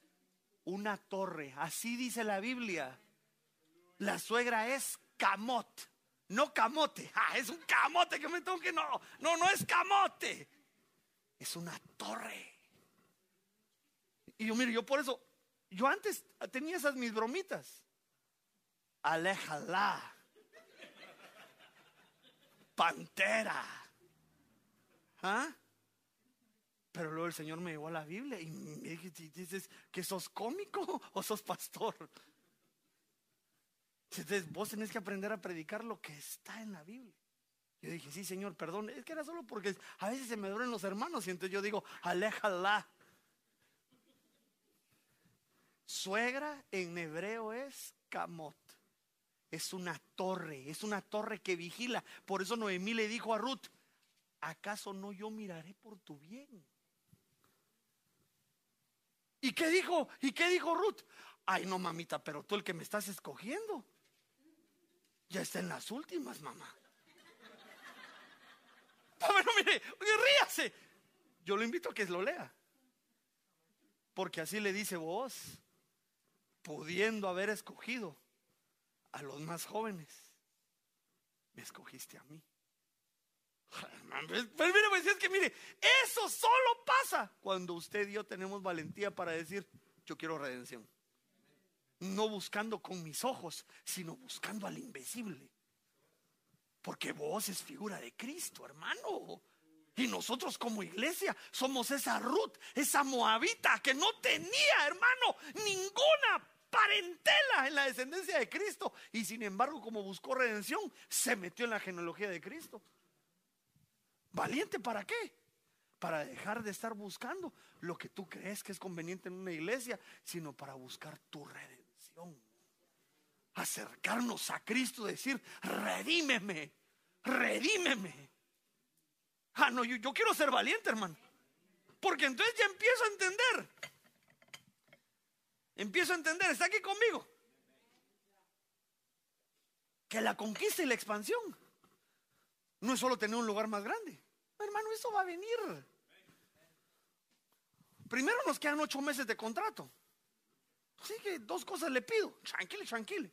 una torre. Así dice la Biblia. La suegra es camot, no camote. Ah, es un camote que me tengo que no, no, no es camote. Es una torre. Y yo, mire, yo por eso, yo antes tenía esas mis bromitas. Aléjala. Pantera. ¿Ah? Pero luego el Señor me llevó a la Biblia y me dices que sos cómico o sos pastor. Entonces vos tenés que aprender a predicar lo que está en la Biblia. Yo dije, sí, Señor, perdón. Es que era solo porque a veces se me duelen los hermanos y entonces yo digo, aléjala. Suegra en hebreo es camot. Es una torre, es una torre que vigila. Por eso Noemí le dijo a Ruth, ¿acaso no yo miraré por tu bien? ¿Y qué dijo? ¿Y qué dijo Ruth? Ay, no, mamita, pero tú el que me estás escogiendo ya está en las últimas, mamá. Bueno, mire, ríase. Yo lo invito a que lo lea. Porque así le dice vos, pudiendo haber escogido a los más jóvenes, me escogiste a mí. Pero mire, pues es que mire, eso solo pasa cuando usted y yo tenemos valentía para decir, yo quiero redención no buscando con mis ojos, sino buscando al invisible. Porque vos es figura de Cristo, hermano. Y nosotros como iglesia somos esa Ruth, esa moabita que no tenía, hermano, ninguna parentela en la descendencia de Cristo. Y sin embargo, como buscó redención, se metió en la genealogía de Cristo. ¿Valiente para qué? Para dejar de estar buscando lo que tú crees que es conveniente en una iglesia, sino para buscar tu redención acercarnos a Cristo, decir, redímeme, redímeme. Ah, no, yo, yo quiero ser valiente, hermano. Porque entonces ya empiezo a entender. Empiezo a entender, está aquí conmigo. Que la conquista y la expansión no es solo tener un lugar más grande. Hermano, eso va a venir. Primero nos quedan ocho meses de contrato. Así que dos cosas le pido. Tranquile, tranquile.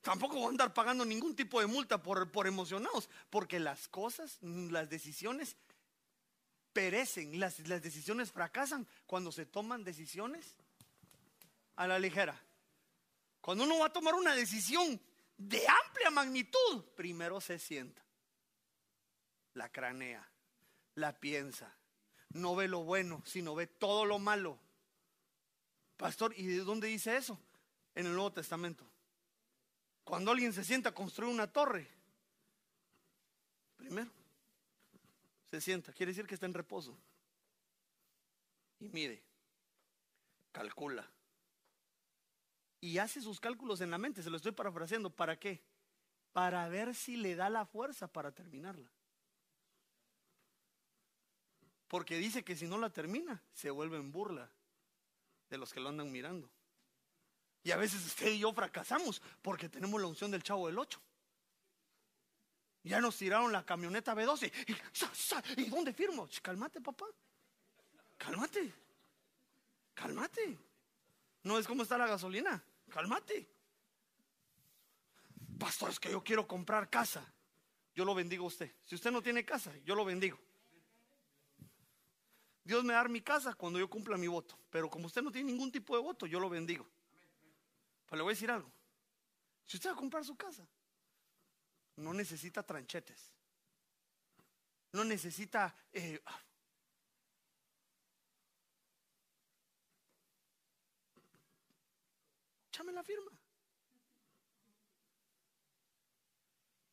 Tampoco voy a andar pagando ningún tipo de multa por, por emocionados, porque las cosas, las decisiones perecen, las, las decisiones fracasan cuando se toman decisiones a la ligera. Cuando uno va a tomar una decisión de amplia magnitud, primero se sienta, la cranea, la piensa, no ve lo bueno, sino ve todo lo malo. Pastor, ¿y de dónde dice eso? En el Nuevo Testamento. Cuando alguien se sienta a construir una torre, primero se sienta, quiere decir que está en reposo. Y mide, calcula. Y hace sus cálculos en la mente, se lo estoy parafraseando. ¿Para qué? Para ver si le da la fuerza para terminarla. Porque dice que si no la termina, se vuelve en burla de los que lo andan mirando. Y a veces usted y yo fracasamos porque tenemos la unción del chavo del 8. Ya nos tiraron la camioneta B12. ¿Y, dónde firmo? Cálmate, papá. Cálmate. Cálmate. No es como está la gasolina. Cálmate. Pastor, es que yo quiero comprar casa. Yo lo bendigo a usted. Si usted no tiene casa, yo lo bendigo. Dios me da mi casa cuando yo cumpla mi voto. Pero como usted no tiene ningún tipo de voto, yo lo bendigo. Pero le voy a decir algo. Si usted va a comprar su casa, no necesita tranchetes. No necesita... Eh, échame la firma.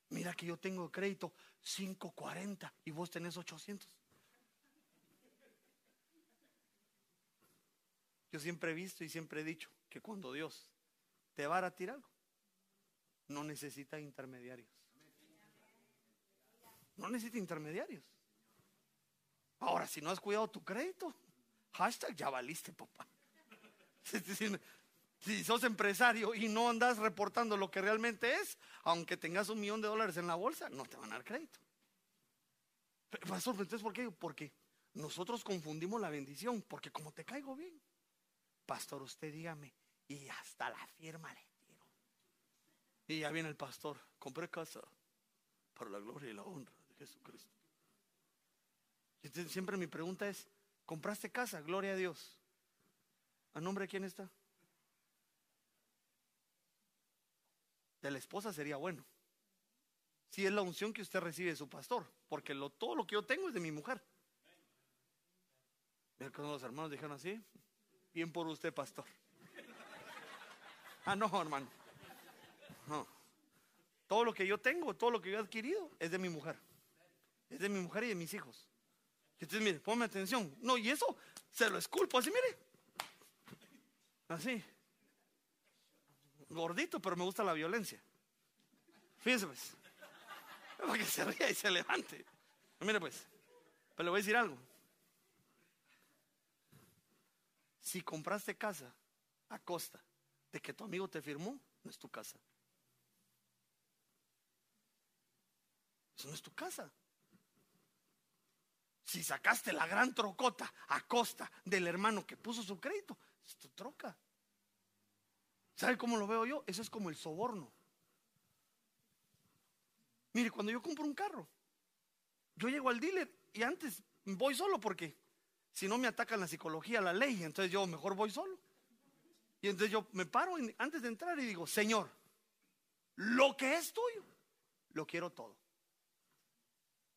Mira que yo tengo crédito 540 y vos tenés 800. Yo siempre he visto y siempre he dicho que cuando Dios te va a tirar algo, no necesita intermediarios. No necesita intermediarios. Ahora, si no has cuidado tu crédito, hashtag ya valiste, papá. Si sos empresario y no andas reportando lo que realmente es, aunque tengas un millón de dólares en la bolsa, no te van a dar crédito. Pastor, entonces, ¿por qué? Porque nosotros confundimos la bendición, porque como te caigo bien, pastor, usted dígame, y hasta la firma le tiro. Y ya viene el pastor, compré casa para la gloria y la honra de Jesucristo. Entonces siempre mi pregunta es, ¿compraste casa? Gloria a Dios. ¿A nombre de quién está? de la esposa sería bueno. Si es la unción que usted recibe de su pastor, porque lo, todo lo que yo tengo es de mi mujer. Cuando los hermanos dijeron así, bien por usted, pastor. Ah, no, hermano. No. Todo lo que yo tengo, todo lo que yo he adquirido es de mi mujer. Es de mi mujer y de mis hijos. Entonces, mire, ponme atención. No, y eso se lo esculpo así, mire. Así gordito, pero me gusta la violencia. Fíjese pues. Para que se ría y se levante. Mire pues. Pero le voy a decir algo. Si compraste casa a costa de que tu amigo te firmó, no es tu casa. Eso no es tu casa. Si sacaste la gran trocota a costa del hermano que puso su crédito, es tu troca. ¿Sabe cómo lo veo yo? Eso es como el soborno. Mire, cuando yo compro un carro, yo llego al dealer y antes voy solo porque si no me atacan la psicología, la ley, entonces yo mejor voy solo. Y entonces yo me paro antes de entrar y digo, Señor, lo que es tuyo, lo quiero todo.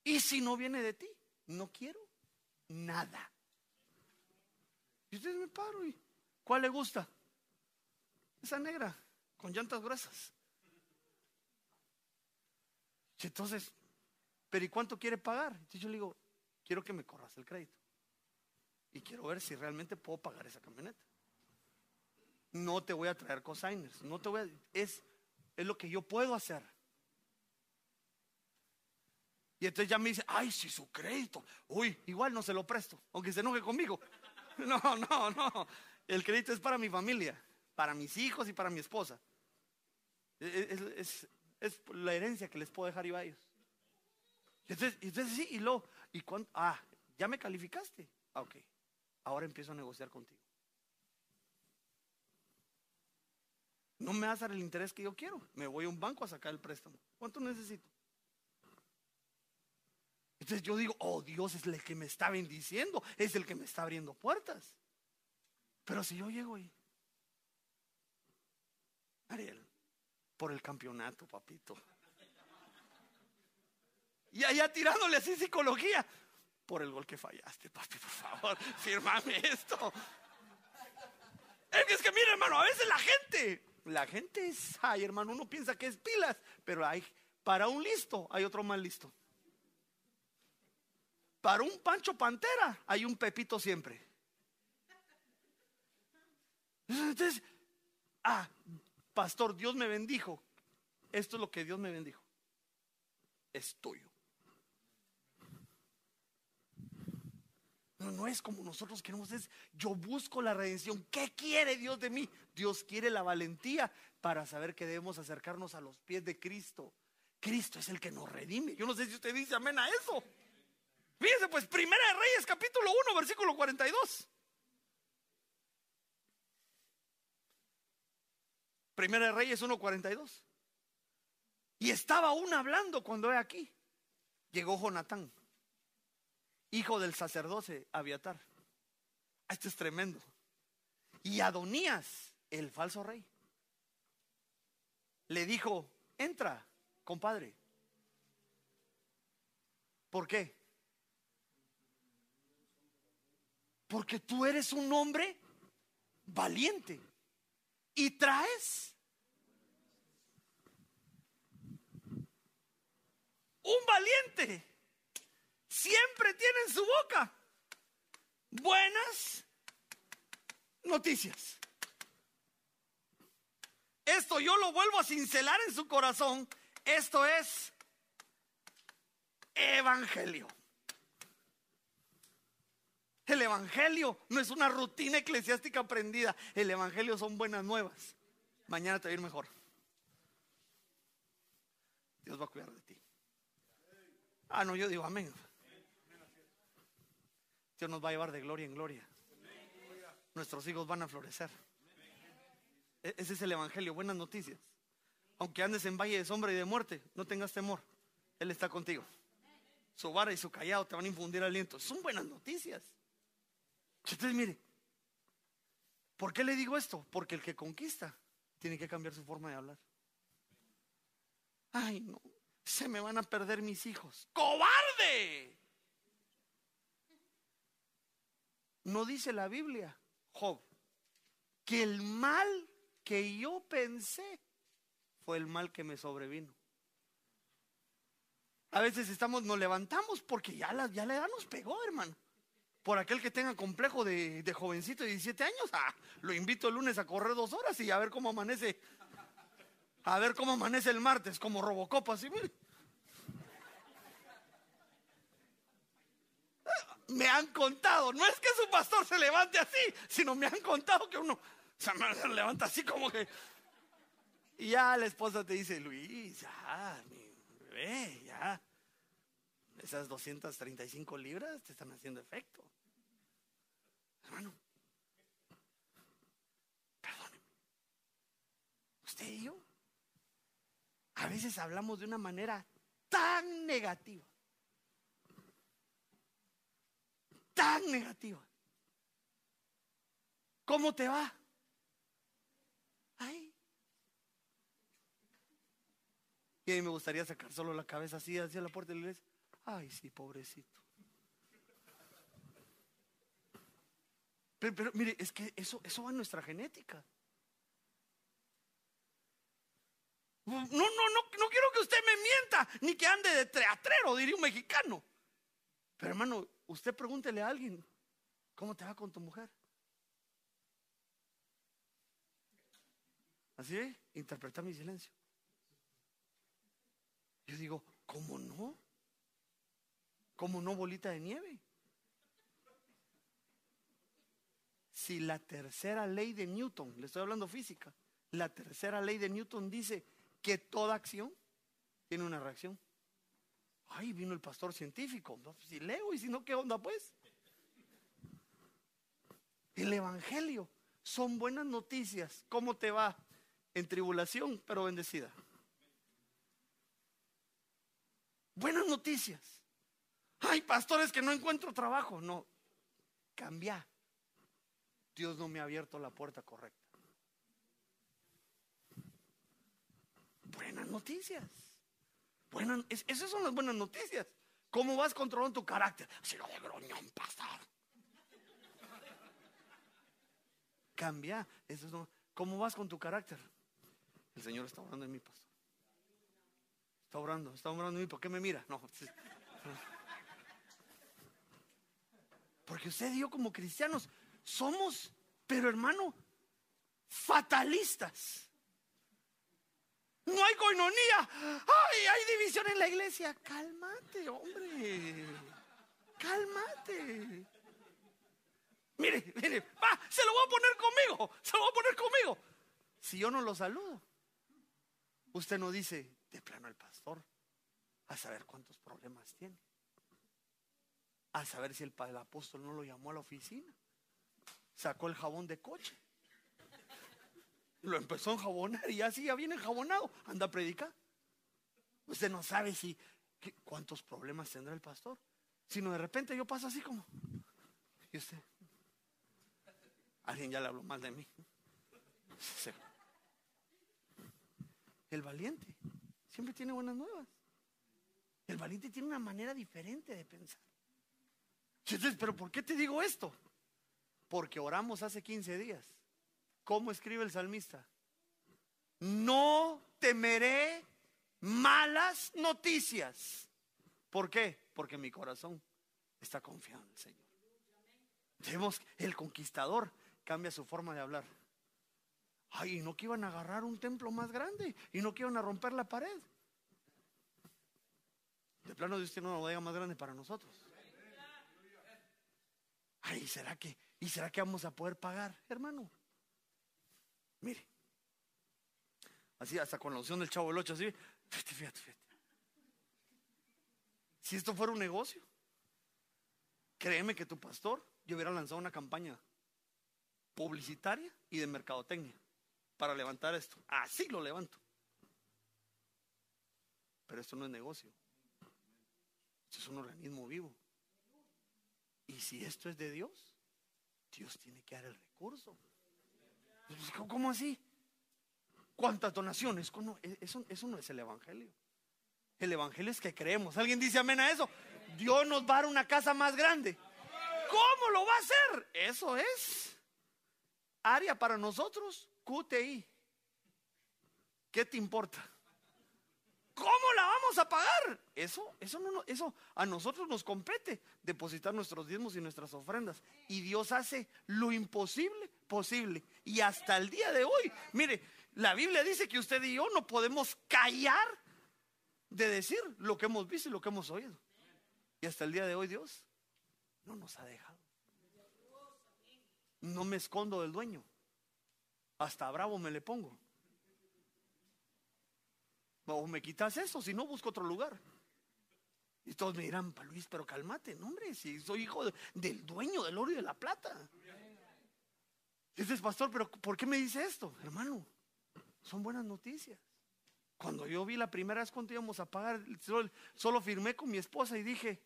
Y si no viene de ti, no quiero nada. Y entonces me paro y, ¿cuál le gusta? Esa negra, con llantas gruesas. Entonces, ¿pero y cuánto quiere pagar? Entonces yo le digo, quiero que me corras el crédito. Y quiero ver si realmente puedo pagar esa camioneta. No te voy a traer cosigners, no te voy a, es, es lo que yo puedo hacer. Y entonces ya me dice, ay, si su crédito, uy, igual no se lo presto, aunque se enoje conmigo. No, no, no, el crédito es para mi familia para mis hijos y para mi esposa. E, e, es, la herencia que les puedo dejar yo a ellos. Y entonces, sí, y luego, ¿y cuánto? Ah, ya me calificaste. Ah, ok, ahora empiezo a negociar contigo. No me vas a dar el interés que yo quiero. Me voy a un banco a sacar el préstamo. ¿Cuánto necesito? Entonces yo digo, oh Dios es el que me está bendiciendo, es el que me está abriendo puertas. Pero si yo llego y Ariel, por el campeonato, papito. Y allá tirándole así psicología. Por el gol que fallaste, papi, por favor, firmame esto. Es que mira, hermano, a veces la gente, la gente es, ay, hermano, uno piensa que es pilas, pero hay, para un listo, hay otro más listo. Para un Pancho Pantera, hay un Pepito siempre. Entonces, ah, pastor, Dios me bendijo. Esto es lo que Dios me bendijo. Es tuyo. No, es como nosotros queremos, es yo busco la redención. ¿Qué quiere Dios de mí? Dios quiere la valentía para saber que debemos acercarnos a los pies de Cristo. Cristo es el que nos redime. Yo no sé si usted dice amén a eso. Fíjense, pues, Primera de Reyes, capítulo 1, versículo 42. Primera de Reyes 1.42. Y estaba aún hablando cuando he aquí. Llegó Jonatán, hijo del sacerdote Abiatar. Esto es tremendo. Y Adonías, el falso rey, le dijo, entra, compadre, ¿Por qué? Porque tú eres un hombre valiente y traes un valiente. Siempre tiene en su boca buenas noticias. Esto yo lo vuelvo a cincelar en su corazón. Esto es evangelio. El evangelio no es una rutina eclesiástica aprendida. El evangelio son buenas nuevas. Mañana te va a ir mejor. Dios va a cuidar de ti. Ah, no, yo digo amén. Dios nos va a llevar de gloria en gloria. Nuestros hijos van a florecer. E-, ese es el Evangelio, buenas noticias. Aunque andes en valle de sombra y de muerte, no tengas temor. Él está contigo. Su vara y su callado te van a infundir aliento. Son buenas noticias. Entonces, mire, ¿por qué le digo esto? Porque el que conquista tiene que cambiar su forma de hablar. Ay, no, se me van a perder mis hijos. ¡Cobarde! No dice la Biblia, Job, que el mal que yo pensé fue el mal que me sobrevino. A veces estamos, nos levantamos porque ya la, ya la edad nos pegó, hermano. Por aquel que tenga complejo de, jovencito de 17 años, ah, lo invito el lunes a correr dos horas y a ver cómo amanece. A ver cómo amanece el martes, como Robocop, así, mire. Me han contado, no es que su pastor se levante así, sino me han contado que uno se levanta así como que. Y ya la esposa te dice, Luis, ya, mi bebé, ya. Esas 235 libras te están haciendo efecto. Hermano, perdóneme. Usted y yo a veces hablamos de una manera tan negativa. Tan negativa. ¿Cómo te va? Y a mí me gustaría sacar solo la cabeza así hacia la puerta de la iglesia. Ay, sí, pobrecito. Pero, mire, es que eso, eso va en nuestra genética. No, no, no, no quiero que usted me mienta, ni que ande de teatrero, diría un mexicano. Pero hermano, usted pregúntele a alguien, ¿cómo te va con tu mujer? Así interpreta mi silencio. Yo digo, ¿cómo no? ¿Cómo no bolita de nieve? Si la tercera ley de Newton, le estoy hablando física, la tercera ley de Newton dice que toda acción tiene una reacción. Ay, vino el pastor científico. si leo y si no, ¿qué onda pues? El Evangelio son buenas noticias. ¿Cómo te va? En tribulación, pero bendecida. Buenas noticias. Ay, pastores que no encuentro trabajo. No, cambia. Dios no me ha abierto la puerta correcta. Buenas noticias. Buenas, esas son las buenas noticias. ¿Cómo vas controlando tu carácter? Si lo de groñón, pastor. Cambia. Eso ¿Cómo vas con tu carácter? El Señor está hablando en mi pastor. Está orando, está orando y ¿por qué me mira? No. Porque usted y yo como cristianos somos, pero hermano, fatalistas. No hay coinonía. Ay, hay división en la iglesia. Cálmate, hombre. Cálmate. Mire, mire, va, se lo voy a poner conmigo. Se lo voy a poner conmigo. Si yo no lo saludo, usted no dice, de plano el pastor, a saber cuántos problemas tiene. A saber si el, el apóstol no lo llamó a la oficina. Sacó el jabón de coche. Lo empezó a enjabonar y así ya viene enjabonado. Anda a predicar. Usted no sabe si cuántos problemas tendrá el pastor. Sino de repente yo paso así como. Y usted. Alguien ya le habló mal de mí. El valiente siempre tiene buenas nuevas. El valiente tiene una manera diferente de pensar. Pero ¿por qué te digo esto? Porque oramos hace 15 días. ¿Cómo escribe el salmista? No temeré malas noticias. ¿Por qué? Porque mi corazón está confiado en el Señor. Vemos, el conquistador cambia su forma de hablar. Ay, no que iban a agarrar un templo más grande y no que iban a romper la pared. De plano Dios tiene una bodega más grande para nosotros. Ay, ¿será que, ¿y será que vamos a poder pagar, hermano? Mire, así hasta con la opción del chavo del 8, así, fíjate, fíjate, fíjate. Si esto fuera un negocio, créeme que tu pastor yo hubiera lanzado una campaña publicitaria y de mercadotecnia para levantar esto. Así lo levanto. Pero esto no es negocio. Esto es un organismo vivo. Y si esto es de Dios, Dios tiene que dar el recurso. ¿Cómo así? ¿Cuántas donaciones? Eso, eso no es el Evangelio. El Evangelio es que creemos. ¿Alguien dice amén a eso? Dios nos va a dar una casa más grande. ¿Cómo lo va a hacer? Eso es área para nosotros, QTI. ¿Qué te importa? ¿Cómo la vamos a pagar? Eso, eso no, eso a nosotros nos compete depositar nuestros diezmos y nuestras ofrendas. Y Dios hace lo imposible Y hasta el día de hoy, mire, la Biblia dice que usted y yo no podemos callar de decir lo que hemos visto y lo que hemos oído. Y hasta el día de hoy Dios no nos ha dejado. No me escondo del dueño. Hasta bravo me le pongo. O me quitas eso, si no busco otro lugar. Y todos me dirán, Luis, pero cálmate, no hombre, si soy hijo del dueño del oro y de la plata. Dices, pastor, pero ¿por qué me dice esto? Hermano, son buenas noticias. Cuando yo vi la primera vez cuando íbamos a pagar, solo, solo firmé con mi esposa y dije,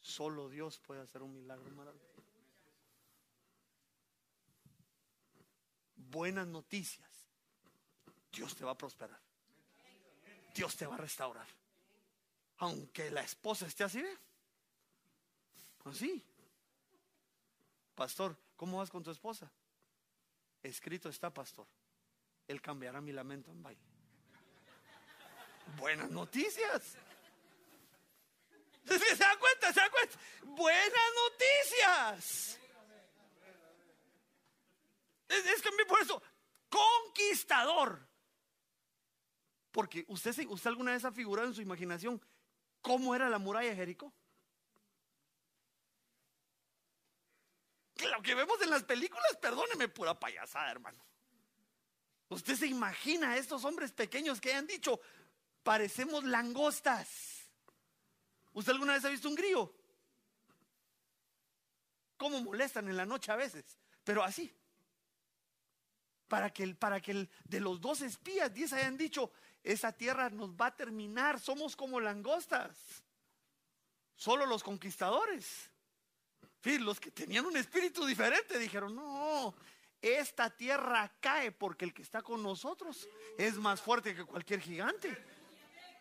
solo Dios puede hacer un milagro maravilloso. buenas noticias, Dios te va a prosperar. Dios te va a restaurar. Aunque la esposa esté así, ¿ve? Así. Pastor, ¿cómo vas con tu esposa? Escrito está, pastor. Él cambiará mi lamento en baile. Buenas noticias. ¿Se dan cuenta? ¿Se dan cuenta? Buenas noticias. Es, que por eso, conquistador. Porque usted, usted alguna vez ha figurado en su imaginación cómo era la muralla de Jericó. Lo que vemos en las películas, perdóneme, pura payasada, hermano. Usted se imagina a estos hombres pequeños que hayan dicho, parecemos langostas. ¿Usted alguna vez ha visto un grillo? ¿Cómo molestan en la noche a veces? Pero así para que, el, para que el, de los dos espías, diez hayan dicho, esa tierra nos va a terminar, somos como langostas. Solo los conquistadores, los que tenían un espíritu diferente, dijeron, no, esta tierra cae porque el que está con nosotros es más fuerte que cualquier gigante.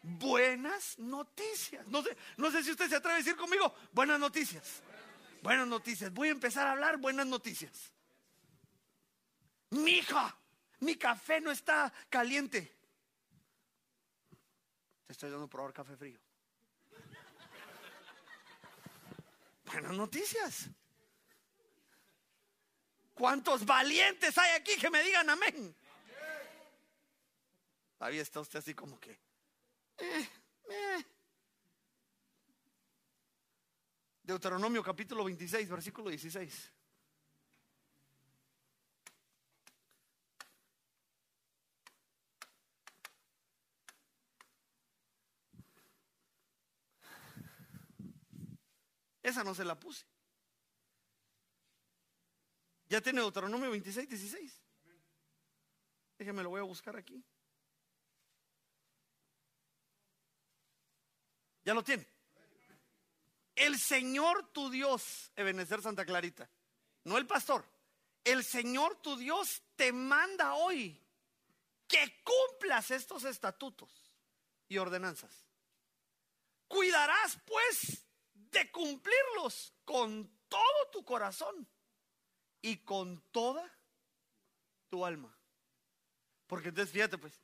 Buenas noticias. No sé, no sé si usted se atreve a decir conmigo, buenas noticias. Buenas noticias. Voy a empezar a hablar buenas noticias. Mija, mi café no está caliente. Te estoy dando probar café frío. Buenas noticias. ¿Cuántos valientes hay aquí que me digan amén? Ahí está usted así como que. Eh, eh. Deuteronomio capítulo 26, versículo 16. Esa no se la puse. Ya tiene Deuteronomio 26, 16. Déjeme, lo voy a buscar aquí. Ya lo tiene. El Señor tu Dios, Ebenezer Santa Clarita, no el pastor. El Señor tu Dios te manda hoy que cumplas estos estatutos y ordenanzas. Cuidarás pues de cumplirlos con todo tu corazón y con toda tu alma. Porque entonces fíjate pues,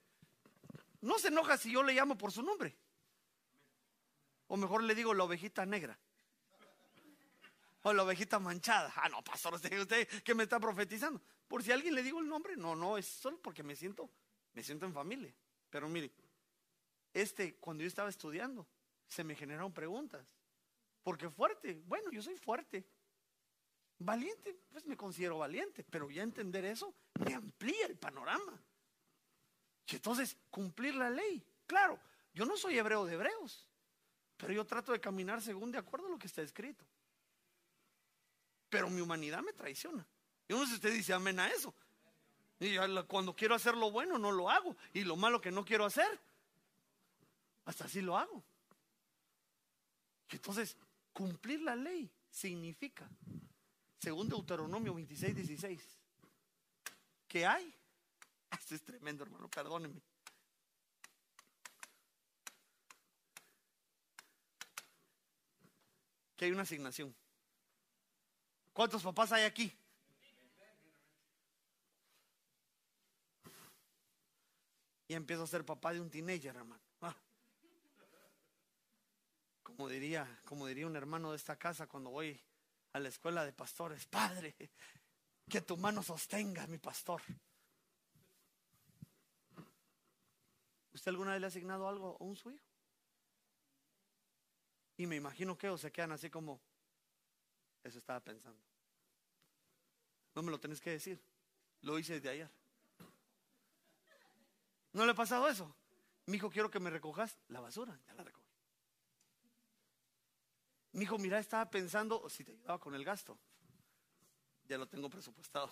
no se enoja si yo le llamo por su nombre. O mejor le digo la ovejita negra. O la ovejita manchada. Ah, no, pastor, usted, usted que me está profetizando. Por si alguien le digo el nombre, no, no, es solo porque me siento, me siento en familia. Pero mire, este, cuando yo estaba estudiando, se me generaron preguntas. Porque fuerte, bueno, yo soy fuerte. Valiente, pues me considero valiente, pero ya entender eso me amplía el panorama. Y entonces, cumplir la ley. Claro, yo no soy hebreo de hebreos, pero yo trato de caminar según de acuerdo a lo que está escrito. Pero mi humanidad me traiciona. Y uno si usted dice amén a eso. Y cuando quiero hacer lo bueno no lo hago. Y lo malo que no quiero hacer, hasta así lo hago. Y entonces, cumplir la ley significa, según Deuteronomio 26, 16, que hay. Esto es tremendo, hermano, perdóneme. Que hay una asignación. ¿Cuántos papás hay aquí? Y empiezo a ser papá de un teenager, hermano. Como diría, como diría un hermano de esta casa cuando voy a la escuela de pastores, Padre, que tu mano sostenga, mi pastor. ¿Usted alguna vez le ha asignado algo a un su hijo? Y me imagino que o se quedan así como, eso estaba pensando. No me lo tenés que decir. Lo hice desde ayer. ¿No le ha pasado eso? Mi hijo, quiero que me recojas la basura. Ya la. Mi hijo, mira, estaba pensando si te ayudaba con el gasto. Ya lo tengo presupuestado.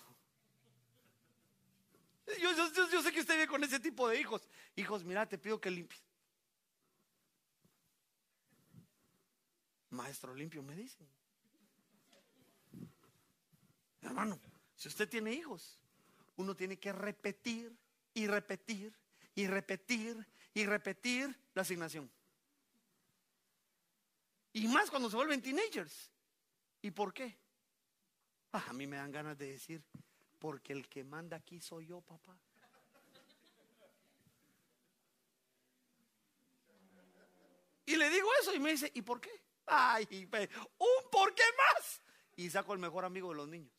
Yo, yo, sé que usted vive con ese tipo de hijos. Hijos, mira, te pido que limpies. Maestro limpio, me dicen. Hermano, si usted tiene hijos, uno tiene que repetir y repetir y repetir y repetir la asignación. Y más cuando se vuelven teenagers. ¿Y por qué? Ah, a mí me dan ganas de decir, porque el que manda aquí soy yo, papá. Y le digo eso y me dice, ¿y por qué? Ay, un por qué más. Y saco el mejor amigo de los niños.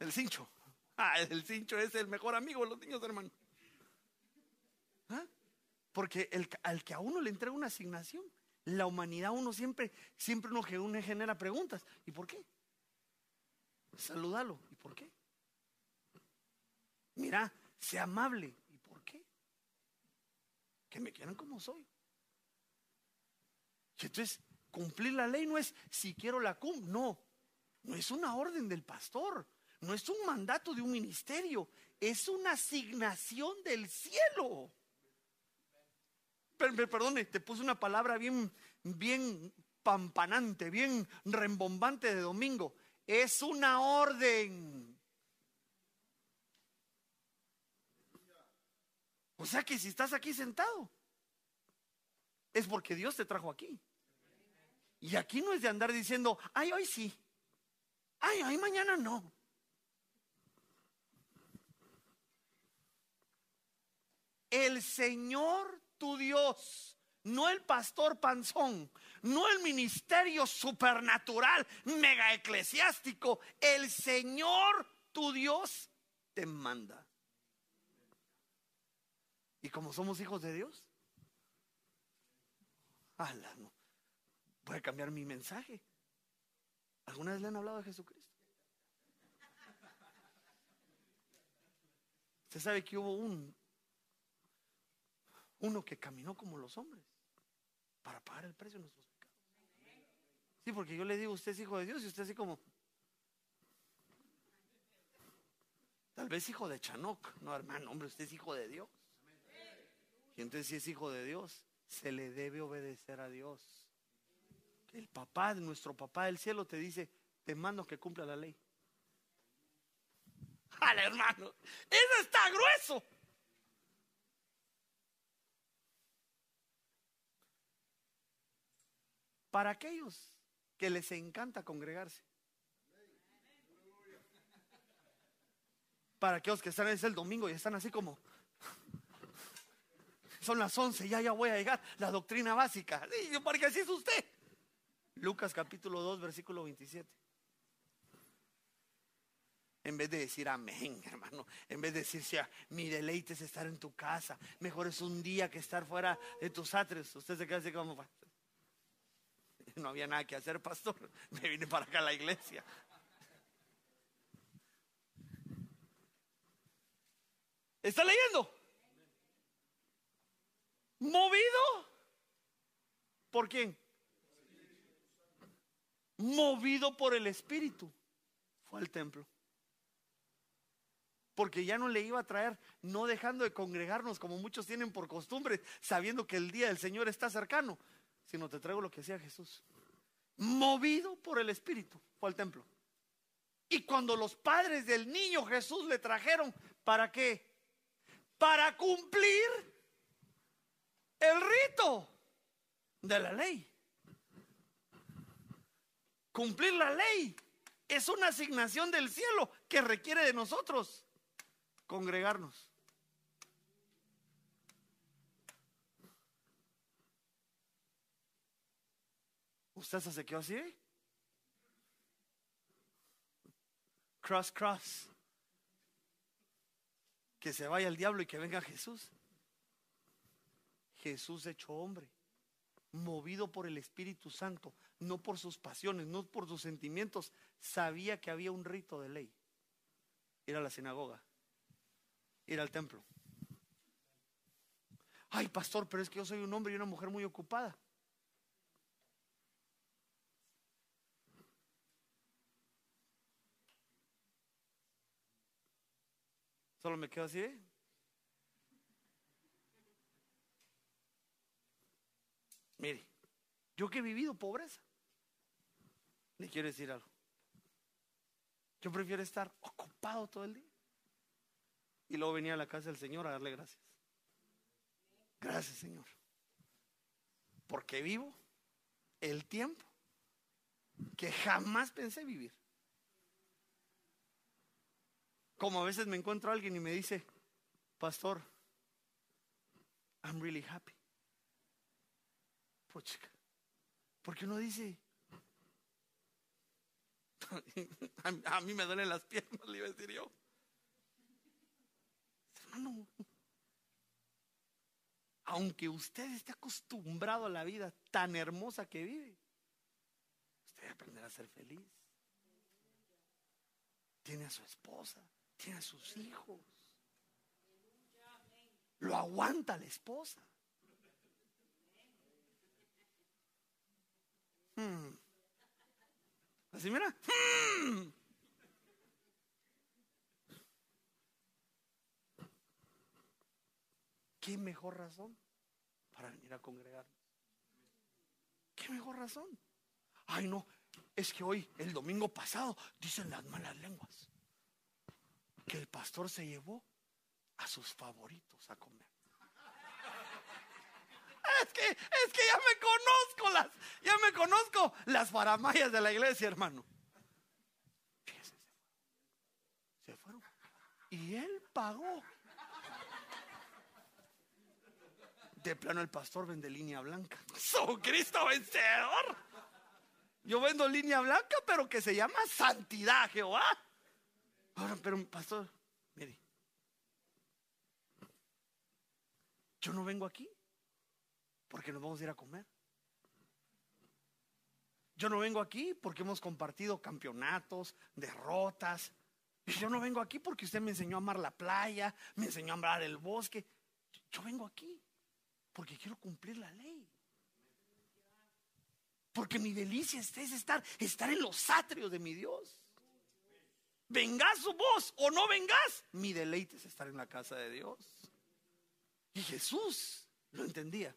El cincho. Ah, el cincho es el mejor amigo de los niños, hermano. Porque al que a uno le entrega una asignación, la humanidad uno siempre, siempre uno, genera preguntas. ¿Y por qué? Salúdalo. ¿Y por qué? Mira, sea amable. ¿Y por qué? Que me quieran como soy. Entonces, cumplir la ley no es si quiero la cum, no. No es una orden del pastor. No es un mandato de un ministerio, es una asignación del cielo. Perdone, te puse una palabra bien, bien pampanante, bien rembombante de domingo. Es una orden. O sea que si estás aquí sentado, es porque Dios te trajo aquí. Y aquí no es de andar diciendo, ay, hoy sí, ay, ay, mañana no. el Señor tu Dios, no el pastor panzón, no el ministerio supernatural, mega eclesiástico, el Señor tu Dios te manda. Y como somos hijos de Dios, ala, no. voy a cambiar mi mensaje. ¿Alguna vez le han hablado de Jesucristo? Usted sabe que hubo un uno que caminó como los hombres para pagar el precio de nuestros pecados. Sí, porque yo le digo, usted es hijo de Dios y usted así como... Tal vez hijo de Chanoc. No, hermano, hombre, usted es hijo de Dios. Y entonces si es hijo de Dios, se le debe obedecer a Dios. El papá, nuestro papá del cielo te dice, te mando que cumpla la ley. Al hermano. Eso está grueso. Para aquellos que les encanta congregarse. Para aquellos que están es el domingo y están así como son las 11, ya ya voy a llegar, la doctrina básica. Sí, porque así es usted. Lucas capítulo 2, versículo 27. En vez de decir amén, hermano, en vez de decir, sea, mi deleite es estar en tu casa, mejor es un día que estar fuera de tus atrios. Usted se queda así como, no había nada que hacer, pastor, me vine para acá a la iglesia. ¿Está leyendo? ¿Movido? ¿Por quién? Movido por el Espíritu. Fue al templo. Porque ya no le iba a traer, no dejando de congregarnos como muchos tienen por costumbre, sabiendo que el día del Señor está cercano, sino te traigo lo que hacía Jesús. Movido por el Espíritu, fue al templo. Y cuando los padres del niño Jesús le trajeron, ¿para qué? Para cumplir el rito de la ley. Cumplir la ley es una asignación del cielo que requiere de nosotros congregarnos. ¿Usted se quedó así? Cross, cross. Que se vaya el diablo y que venga Jesús. Jesús hecho hombre, movido por el Espíritu Santo, no por sus pasiones, no por sus sentimientos, sabía que había un rito de ley. Ir a la sinagoga, ir al templo. Ay, pastor, pero es que yo soy un hombre y una mujer muy ocupada. Solo me quedo así, ¿eh? Mire, yo que he vivido pobreza, le quiero decir algo. Yo prefiero estar ocupado todo el día. Y luego venía a la casa del Señor a darle gracias. Gracias, Señor. Porque vivo el tiempo que jamás pensé vivir. Como a veces me encuentro a alguien y me dice, pastor, I'm really happy. Pues, porque uno dice, a mí me duelen las piernas, le iba a decir yo. Hermano, aunque usted esté acostumbrado a la vida tan hermosa que vive, usted debe aprender a ser feliz. Tiene a su esposa, tiene a sus hijos. Lo aguanta la esposa. Hmm. Así mira. Hmm. ¿Qué mejor razón para venir a congregarnos? ¿Qué mejor razón? Ay, no, es que hoy, el domingo pasado, dicen las malas lenguas que el pastor se llevó a sus favoritos a comer. Es que, es que ya me conozco las, ya me conozco las faramayas de la iglesia, hermano. Fíjese, se fueron. Y él pagó. De plano el pastor vende línea blanca. Soy Cristo vencedor. Yo vendo línea blanca, pero que se llama santidad, Jehová. Ahora, pero pastor, mire. Yo no vengo aquí porque nos vamos a ir a comer. Yo no vengo aquí porque hemos compartido campeonatos, derrotas. Yo no vengo aquí porque usted me enseñó a amar la playa, me enseñó a amar el bosque. Yo vengo aquí porque quiero cumplir la ley. Porque mi delicia es estar, estar en los atrios de mi Dios. Vengas su voz o no vengas, mi deleite es estar en la casa de Dios. Y Jesús lo entendía.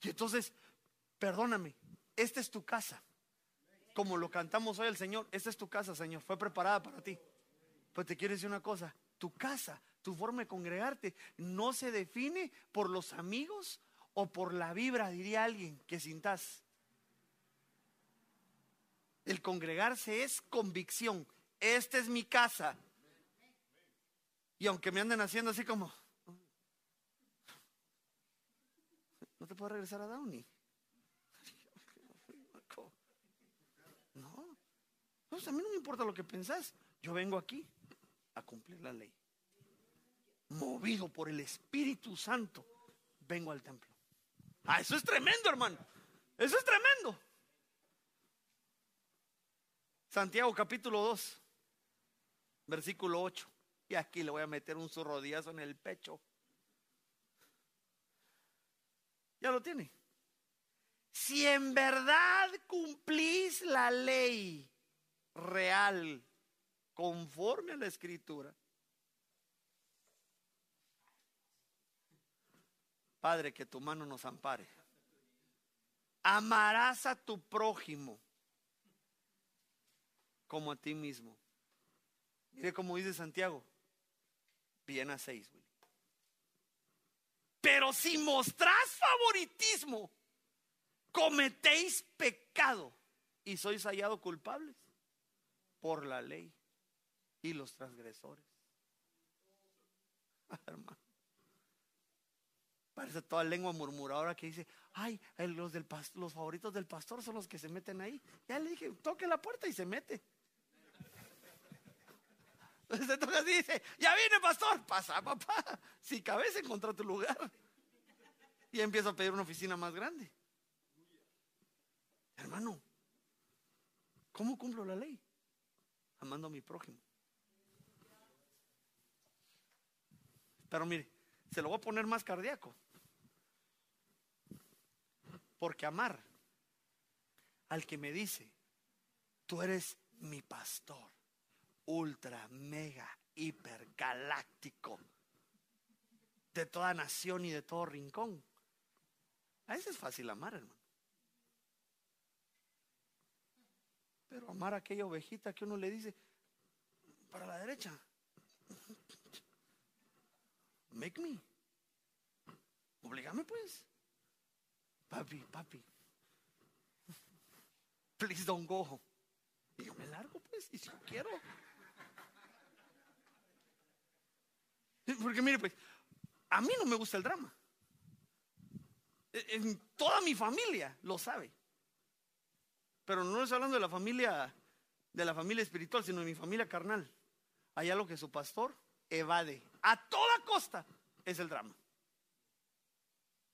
Y entonces, perdóname, esta es tu casa. Como lo cantamos hoy el Señor, esta es tu casa, Señor, fue preparada para ti. Pues te quiero decir una cosa, tu casa, tu forma de congregarte, no se define por los amigos o por la vibra, diría alguien, que sintas. El congregarse es convicción. Esta es mi casa. Y aunque me anden haciendo así como, no te puedo regresar a Downey. No, pues a mí no me importa lo que pensás. Yo vengo aquí a cumplir la ley. Movido por el Espíritu Santo, vengo al templo. Ah, eso es tremendo, hermano. Eso es tremendo. Santiago capítulo 2, versículo 8. Y aquí le voy a meter un zurrodiazo en el pecho. Ya lo tiene. Si en verdad cumplís la ley real conforme a la escritura, Padre, que tu mano nos ampare. Amarás a tu prójimo como a ti mismo. Mire cómo dice Santiago. Bien hacéis, Pero si mostrás favoritismo, cometéis pecado y sois hallados culpables por la ley y los transgresores. Hermano. Parece toda lengua murmuradora que dice, ay, los, del, los favoritos del pastor son los que se meten ahí. Ya le dije, toque la puerta y se mete. Entonces toca así dice, ya viene pastor, pasa papá, si cabeza encontró tu lugar. Y empieza a pedir una oficina más grande. Hermano, ¿cómo cumplo la ley? Amando a mi prójimo. Pero mire, se lo voy a poner más cardíaco. Porque amar al que me dice, tú eres mi pastor, ultra, mega, hiper, galáctico, de toda nación y de todo rincón. A ese es fácil amar, hermano. Pero amar a aquella ovejita que uno le dice, para la derecha, make me. Obligame pues. Papi, papi. Please don't go. Y yo me largo pues, y si yo quiero. Porque mire pues, a mí no me gusta el drama. En toda mi familia lo sabe. Pero no estoy hablando de la familia, de la familia espiritual, sino de mi familia carnal. Allá lo que su pastor evade a toda costa es el drama.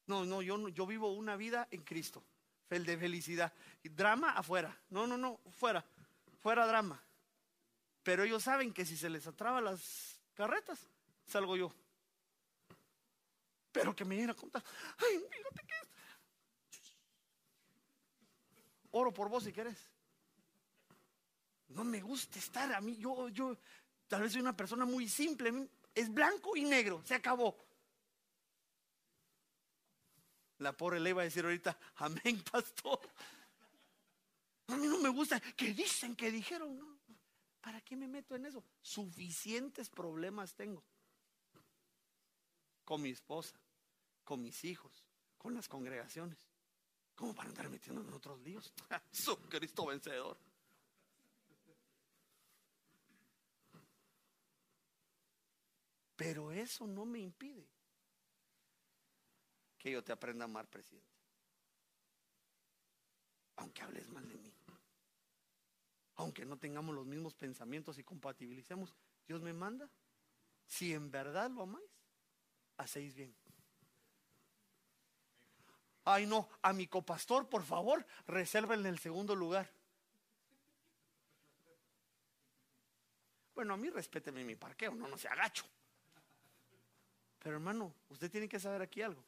No, no, yo, yo vivo una vida en Cristo, el de felicidad. Drama afuera. No, no, no, fuera. Fuera drama. Pero ellos saben que si se les atraba las carretas, salgo yo. Pero que me viene a contar, ay, fíjate que oro por vos si querés. No me gusta estar a mí, yo, yo, tal vez soy una persona muy simple, es blanco y negro, se acabó. La pobre le iba a decir ahorita, amén, pastor. A mí no me gusta que dicen, que dijeron. ¿Para qué me meto en eso? Suficientes problemas tengo. Con mi esposa, con mis hijos, con las congregaciones. ¿Cómo para andar metiendo en otros líos? Su Cristo vencedor. Pero eso no me impide que yo te aprenda a amar, presidente. Aunque hables mal de mí. Aunque no tengamos los mismos pensamientos y compatibilicemos, Dios me manda. Si en verdad lo amáis, hacéis bien. Ay, no, a mi copastor, por favor, resérvenle el segundo lugar. Bueno, a mí respéteme mi parqueo, no, no se agacho. Pero hermano, usted tiene que saber aquí algo.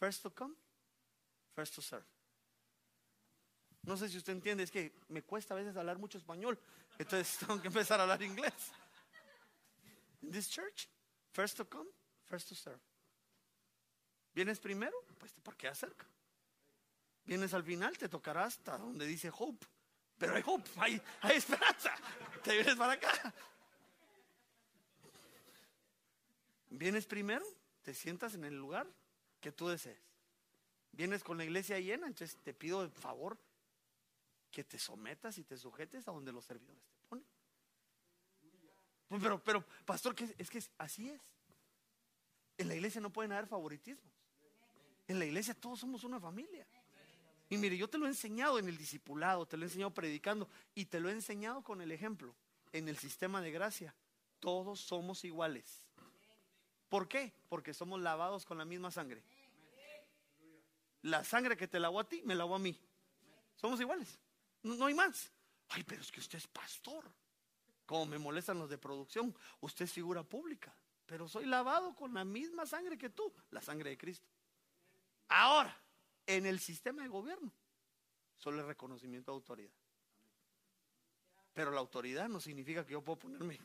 First to come, first to serve. No sé si usted entiende, es que me cuesta a veces hablar mucho español, entonces tengo que empezar a hablar inglés. In this church, first to come, first to serve. ¿Vienes primero? Pues te qué cerca. Vienes al final, te tocará hasta donde dice hope. Pero hay hope, hay, hay esperanza. Te vienes para acá. Vienes primero, te sientas en el lugar que tú desees. Vienes con la iglesia llena, entonces te pido de favor que te sometas y te sujetes a donde los servidores te ponen. Pero, pero, pastor, es que así es. En la iglesia no pueden haber favoritismos. En la iglesia todos somos una familia. Y mire, yo te lo he enseñado en el discipulado, te lo he enseñado predicando y te lo he enseñado con el ejemplo. En el sistema de gracia, todos somos iguales. ¿Por qué? Porque somos lavados con la misma sangre. La sangre que te lavó a ti, me lavó a mí. Somos iguales. No, no hay más. Ay, pero es que usted es pastor. Como me molestan los de producción, usted es figura pública. Pero soy lavado con la misma sangre que tú, la sangre de Cristo. Ahora, en el sistema de gobierno, solo es reconocimiento de autoridad. Pero la autoridad no significa que yo puedo ponerme.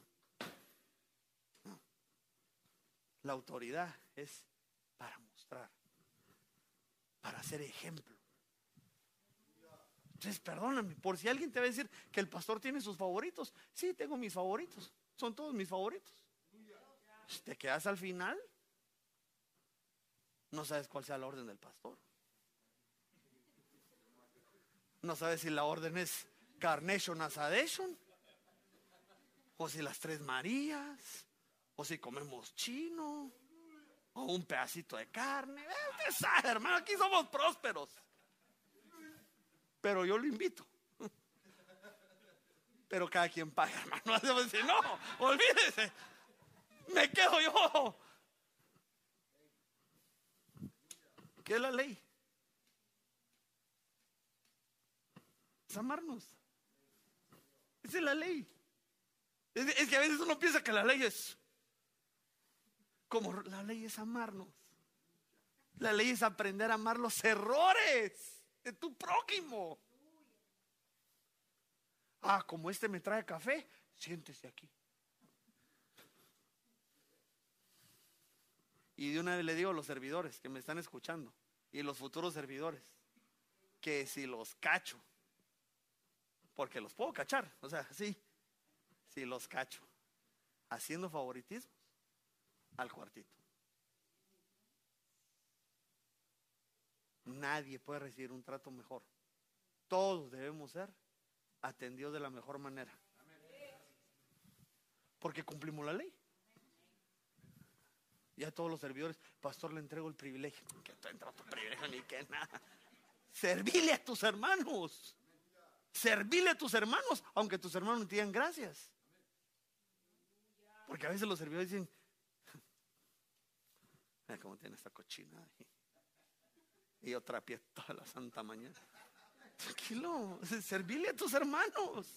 La autoridad es para mostrar, para hacer ejemplo. Entonces, perdóname, por si alguien te va a decir que el pastor tiene sus favoritos. Sí, tengo mis favoritos. Son todos mis favoritos. Te quedas al final, no sabes cuál sea la orden del pastor. No sabes si la orden es Carnation Asadation, o si las tres Marías, o si comemos chino, o un pedacito de carne. Usted hermano, aquí somos prósperos. Pero yo lo invito. Pero cada quien paga, hermano. no, olvídese. Me quedo yo. ¿Qué es la ley? Es amarnos. Esa es la ley. Es, que a veces uno piensa que la ley es como la ley es amarnos. La ley es aprender a amar los errores de tu prójimo. Ah, como este me trae café, siéntese aquí. Y de una vez le digo a los servidores que me están escuchando y los futuros servidores que si los cacho, porque los puedo cachar, o sea, sí, si los cacho, haciendo favoritismos al cuartito. Nadie puede recibir un trato mejor. Todos debemos ser atendidos de la mejor manera. Porque cumplimos la ley. Y a todos los servidores, pastor, le entrego el privilegio. Que tú entra tu privilegio ni que nada. Servile a tus hermanos. Servile a tus hermanos, aunque tus hermanos no te digan gracias. Porque a veces los servidores dicen, mira cómo tiene esta cochina. Y yo trapié toda la santa mañana. Tranquilo, servile a tus hermanos.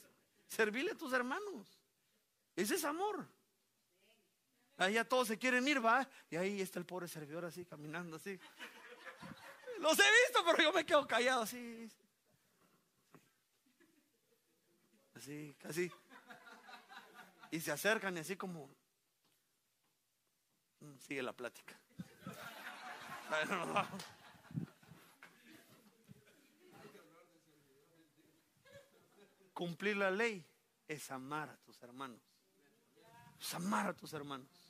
Servile a tus hermanos. Ese es amor. Ahí ya todos se quieren ir, va. Y ahí está el pobre servidor así, caminando así. Los he visto, pero yo me quedo callado así. Así, casi. Y se acercan y así como. Mm, sigue la plática. Cumplir la ley es amar a tus hermanos. Es amar a tus hermanos.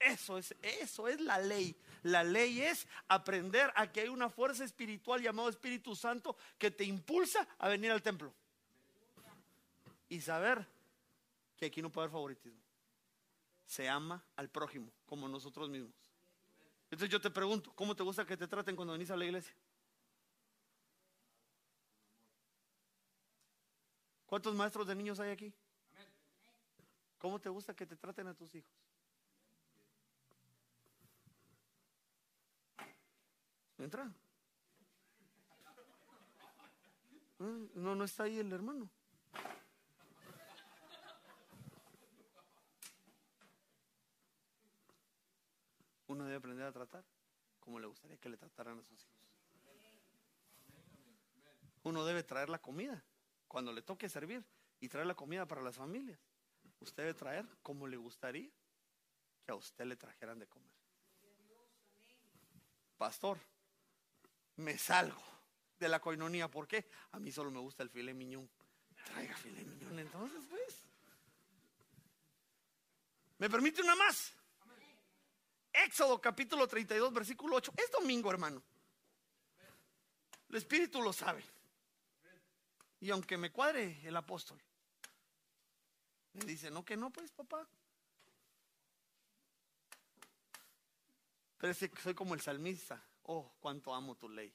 Eso es, eso es la ley. La ley es aprender a que hay una fuerza espiritual llamada Espíritu Santo que te impulsa a venir al templo. Y saber que aquí no puede haber favoritismo. Se ama al prójimo como nosotros mismos. Entonces yo te pregunto, ¿cómo te gusta que te traten cuando venís a la iglesia? ¿Cuántos maestros de niños hay aquí? ¿Cómo te gusta que te traten a tus hijos? Entra. Mm, no, no está ahí el hermano. Uno debe aprender a tratar como le gustaría que le trataran a sus hijos. Uno debe traer la comida cuando le toque servir y traer la comida para las familias. Usted debe traer como le gustaría que a usted le trajeran de comer. Pastor, me salgo de la coinonía. ¿Por qué? A mí solo me gusta el filet miñón. Traiga filet miñón entonces, pues. ¿Me permite una más? Éxodo capítulo 32, versículo 8. Es domingo, hermano. El Espíritu lo sabe. Y aunque me cuadre el apóstol, me dice, no, que no, pues, papá. Pero es que soy como el salmista. Oh, cuánto amo tu ley.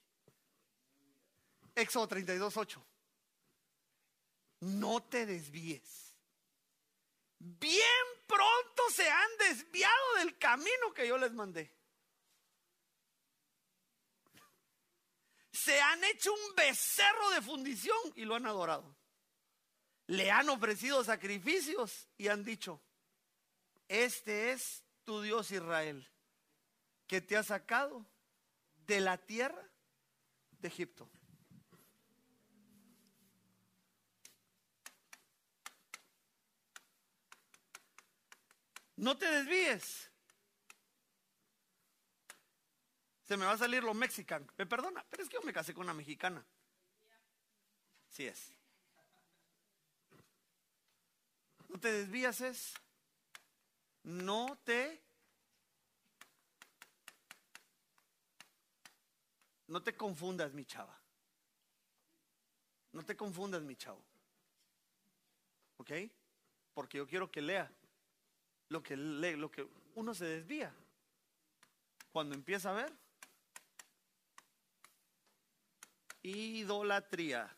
Éxodo 32, 8. No te desvíes. Bien pronto se han desviado del camino que yo les mandé. Se han hecho un becerro de fundición y lo han adorado. Le han ofrecido sacrificios y han dicho, este es tu Dios Israel, que te ha sacado de la tierra de Egipto. No te desvíes. Se me va a salir lo mexicano. Me perdona, pero es que yo me casé con una mexicana. Sí es. No te desvías es. No te. No te confundas, mi chava. No te confundas, mi chavo. ¿Ok? Porque yo quiero que lea lo que lee, lo que uno se desvía. Cuando empieza a ver idolatría.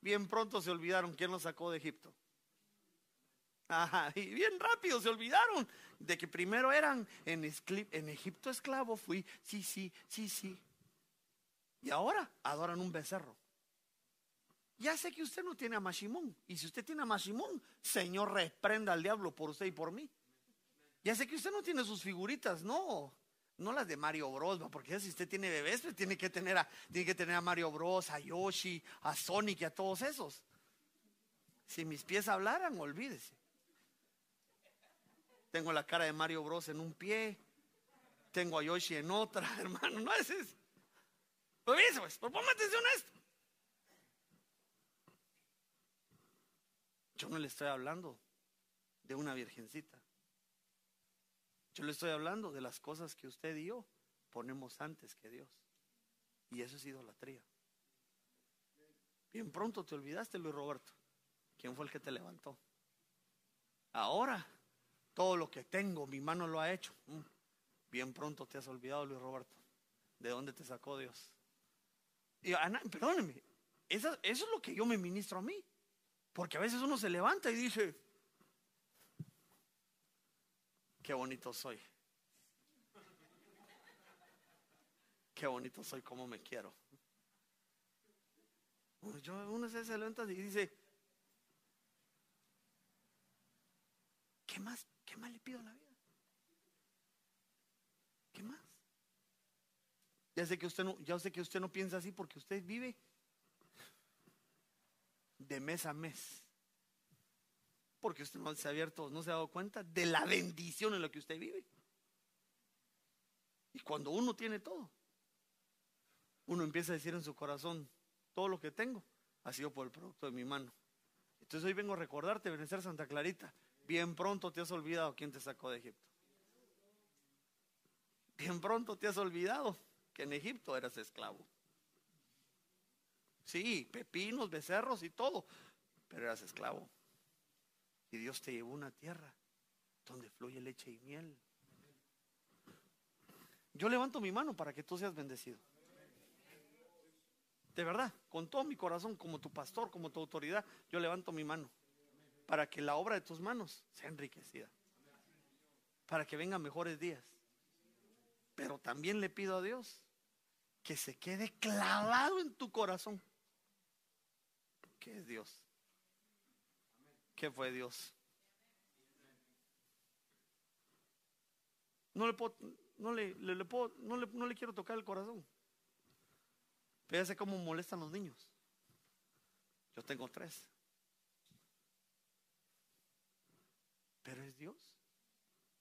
Bien pronto se olvidaron quién los sacó de Egipto. Ajá, y bien rápido se olvidaron de que primero eran en, Egipto esclavo, fui, sí, sí, sí, sí. Y ahora adoran un becerro. Ya sé que usted no tiene a Mashimón. Y si usted tiene a Mashimón, Señor, reprenda al diablo por usted y por mí. Ya sé que usted no tiene sus figuritas, no. No las de Mario Bros, porque si usted tiene bebés, pues tiene que tener a, tiene que tener a Mario Bros, a Yoshi, a Sonic y a todos esos. Si mis pies hablaran, olvídese. Tengo la cara de Mario Bros en un pie, tengo a Yoshi en otra, hermano. No es eso. Pues eso, pues, ponme atención a esto. Yo no le estoy hablando de una virgencita. Yo le estoy hablando de las cosas que usted y yo ponemos antes que Dios. Y eso es idolatría. Bien pronto te olvidaste, Luis Roberto. ¿Quién fue el que te levantó? Ahora, todo lo que tengo, mi mano lo ha hecho. Mm. Bien pronto te has olvidado, Luis Roberto. ¿De dónde te sacó Dios? Y Ana, perdóneme, eso, es lo que yo me ministro a mí. Porque a veces uno se levanta y dice, qué bonito soy. Qué bonito soy, como me quiero. Yo, uno se levanta y dice, ¿qué más? ¿Qué más le pido a la vida? ¿Qué más? Ya sé que usted no, ya sé que usted no piensa así porque usted vive de mes a mes. Porque usted no se ha abierto, no se ha dado cuenta de la bendición en la que usted vive. Y cuando uno tiene todo, uno empieza a decir en su corazón, todo lo que tengo ha sido por el producto de mi mano. Entonces hoy vengo a recordarte, Benecer Santa Clarita, bien pronto te has olvidado quién te sacó de Egipto. Bien pronto te has olvidado que en Egipto eras esclavo. Sí, pepinos, becerros y todo, pero eras esclavo. Y Dios te llevó a una tierra donde fluye leche y miel. Yo levanto mi mano para que tú seas bendecido. De verdad, con todo mi corazón, como tu pastor, como tu autoridad, yo levanto mi mano para que la obra de tus manos sea enriquecida. Para que vengan mejores días. Pero también le pido a Dios que se quede clavado en tu corazón ¿Qué es Dios? ¿Qué fue Dios? No le puedo, no le, le, puedo, no le, quiero tocar el corazón. Fíjese cómo molestan los niños. Yo tengo tres. Pero es Dios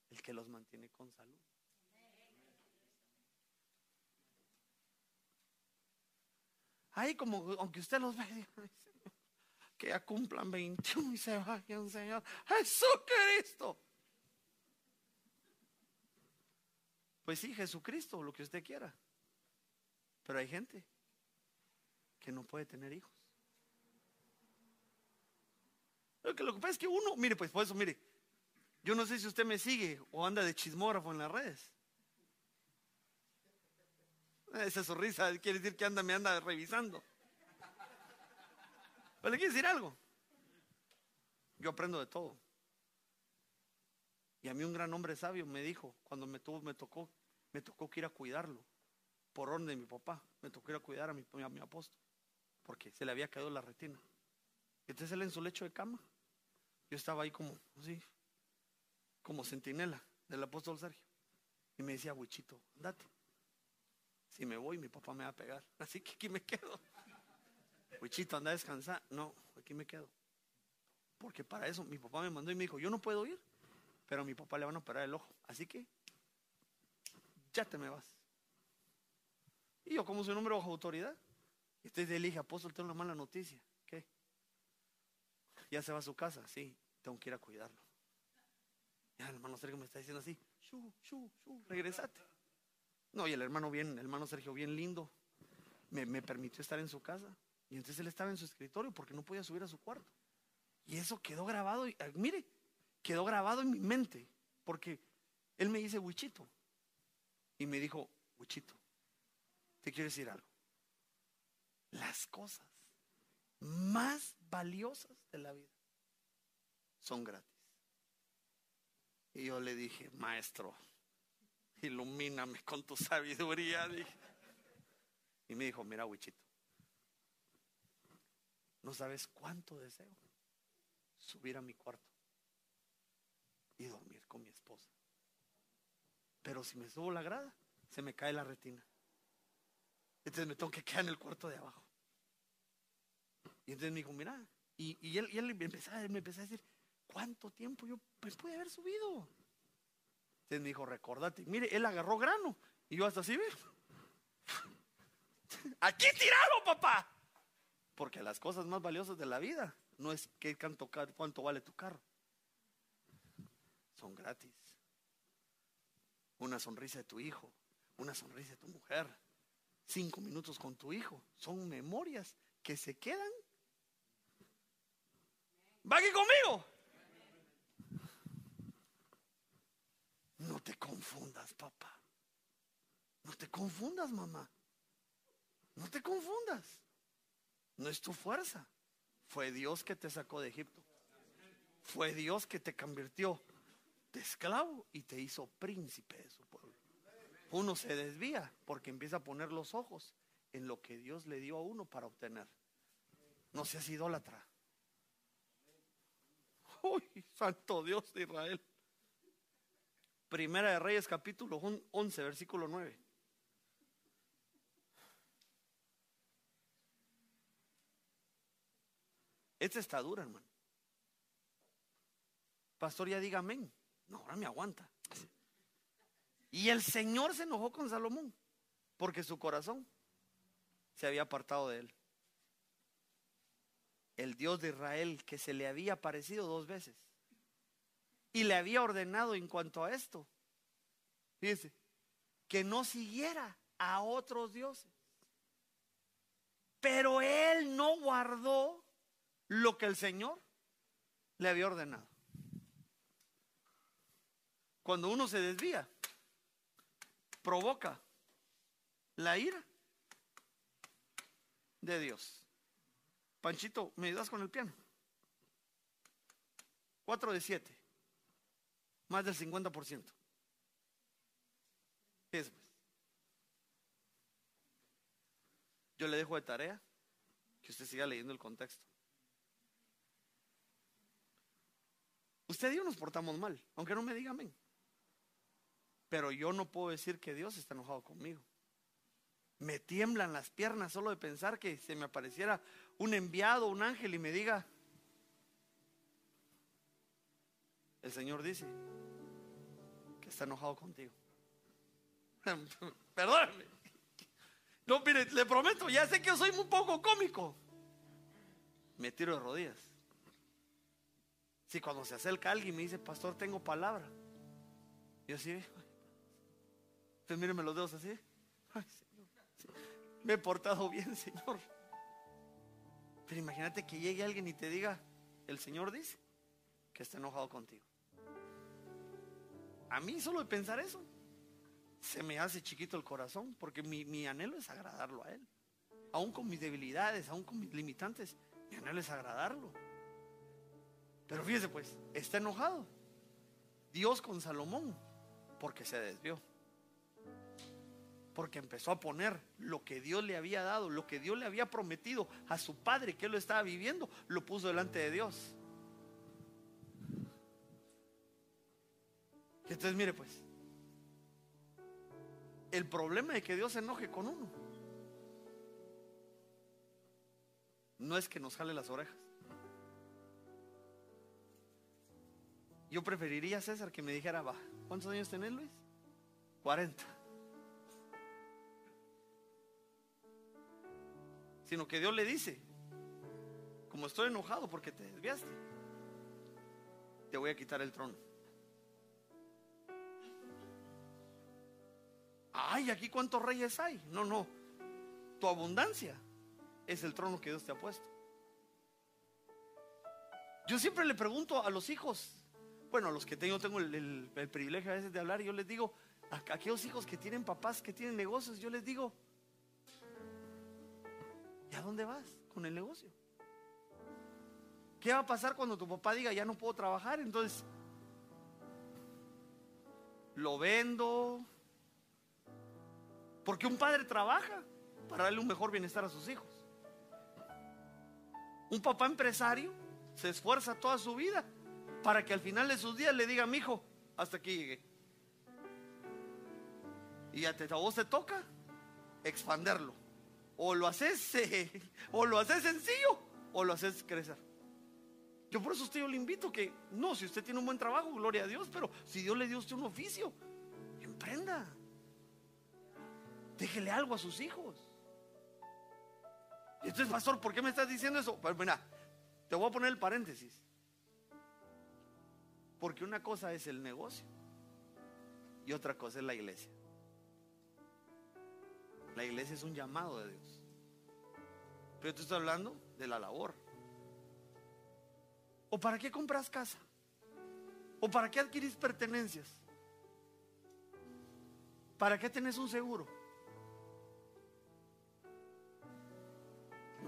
el que los mantiene con salud. Ahí como, aunque usted los ve, que ya cumplan 21 y se vayan, Señor. Jesucristo. Pues sí, Jesucristo, lo que usted quiera. Pero hay gente que no puede tener hijos. Lo que, lo que pasa es que uno, mire, pues por eso, mire, yo no sé si usted me sigue o anda de chismógrafo en las redes. Esa sonrisa quiere decir que anda, me anda revisando. Pero le quiero decir algo. Yo aprendo de todo. Y a mí un gran hombre sabio me dijo, cuando me tuvo, me tocó, me tocó que ir a cuidarlo. Por orden de mi papá, me tocó ir a cuidar a mi, a mi apóstol. Porque se le había caído la retina. Entonces él en su lecho de cama. Yo estaba ahí como, así, como centinela del apóstol Sergio. Y me decía, Huichito, date. Si me voy, mi papá me va a pegar. Así que aquí me quedo. Huichito, anda a descansar. No, aquí me quedo. Porque para eso mi papá me mandó y me dijo, yo no puedo ir, pero a mi papá le van a operar el ojo. Así que ya te me vas. Y yo como soy un hombre bajo autoridad, y usted le dije, apóstol, tengo una mala noticia. ¿Qué? Ya se va a su casa, sí, tengo que ir a cuidarlo. Ya el hermano Sergio me está diciendo así, regresate. No, y el hermano bien, el hermano Sergio bien lindo, me, me permitió estar en su casa. Y entonces él estaba en su escritorio porque no podía subir a su cuarto. Y eso quedó grabado, y, ah, mire, quedó grabado en mi mente, porque él me dice, Huichito, y me dijo, Huichito, te quiero decir algo. Las cosas más valiosas de la vida son gratis. Y yo le dije, maestro, ilumíname con tu sabiduría. Y me dijo, mira, Huichito, no sabes cuánto deseo subir a mi cuarto y dormir con mi esposa. Pero si me subo la grada, se me cae la retina. Entonces me tengo que quedar en el cuarto de abajo. Y entonces me dijo, mira, y, él, me, empezó, a decir, ¿cuánto tiempo yo me pude haber subido? Entonces me dijo, recordate, mire, él agarró grano. Y yo hasta así, ¿ve? Aquí tirado, papá. Porque las cosas más valiosas de la vida no es qué canto, cuánto vale tu carro. Son gratis. Una sonrisa de tu hijo, una sonrisa de tu mujer, cinco minutos con tu hijo. Son memorias que se quedan. ¿Va aquí conmigo? No te confundas, papá. No te confundas, mamá. No te confundas. No es tu fuerza. Fue Dios que te sacó de Egipto. Fue Dios que te convirtió de esclavo y te hizo príncipe de su pueblo. Uno se desvía porque empieza a poner los ojos en lo que Dios le dio a uno para obtener. No seas idólatra. Uy, santo Dios de Israel. Primera de Reyes capítulo 11, versículo 9. Esta está dura, hermano. Pastor, ya diga amén. No, ahora me aguanta. Y el Señor se enojó con Salomón porque su corazón se había apartado de él. El Dios de Israel que se le había aparecido dos veces y le había ordenado en cuanto a esto, fíjese, que no siguiera a otros dioses. Pero él no guardó lo que el Señor le había ordenado. Cuando uno se desvía, provoca la ira de Dios. Panchito, ¿me ayudas con el piano? 4 de 7. Más del 50%. Es, pues. Yo le dejo de tarea que usted siga leyendo el contexto. Usted y yo nos portamos mal, aunque no me diga amén. Pero yo no puedo decir que Dios está enojado conmigo. Me tiemblan las piernas solo de pensar que se me apareciera un enviado, un ángel y me diga, el Señor dice está enojado contigo. Perdóname. No, mire, le prometo, ya sé que soy un poco cómico. Me tiro de rodillas. Si cuando se acerca alguien y me dice, pastor, tengo palabra. Yo sí, Entonces míreme los dedos así. Ay, Señor. Me he portado bien, Señor. Pero imagínate que llegue alguien y te diga, el Señor dice que está enojado contigo. A mí solo de pensar eso, se me hace chiquito el corazón, porque mi, anhelo es agradarlo a Él. Aún con mis debilidades, aún con mis limitantes, mi anhelo es agradarlo. Pero fíjese pues, está enojado. Dios con Salomón, porque se desvió. Porque empezó a poner lo que Dios le había dado, lo que Dios le había prometido a su padre que él lo estaba viviendo, lo puso delante de Dios. Entonces mire pues, el problema de que Dios se enoje con uno no es que nos jale las orejas. Yo preferiría, César, que me dijera, va, ¿cuántos años tenés, Luis? 40. Sino que Dios le dice, como estoy enojado porque te desviaste, te voy a quitar el trono. Ay, aquí cuántos reyes hay. No, no. Tu abundancia es el trono que Dios te ha puesto. Yo siempre le pregunto a los hijos, bueno, a los que tengo, tengo el, privilegio a veces de hablar, yo les digo, a aquellos hijos que tienen papás, que tienen negocios, yo les digo, ¿y a dónde vas con el negocio? ¿Qué va a pasar cuando tu papá diga, ya no puedo trabajar? Entonces, lo vendo, porque un padre trabaja para darle un mejor bienestar a sus hijos. Un papá empresario se esfuerza toda su vida para que al final de sus días le diga a mi hijo, hasta aquí llegué. Y a, vos te toca expanderlo. O lo haces, o lo haces sencillo, o lo haces crecer. Yo por eso usted yo le invito que, no, si usted tiene un buen trabajo, gloria a Dios, pero si Dios le dio a usted un oficio, emprenda. Déjele algo a sus hijos. Y entonces, pastor, ¿por qué me estás diciendo eso? Pues mira, te voy a poner el paréntesis. Porque una cosa es el negocio y otra cosa es la iglesia. La iglesia es un llamado de Dios. Pero tú estás hablando de la labor. ¿O para qué compras casa? ¿O para qué adquirís pertenencias? ¿Para qué tenés un seguro?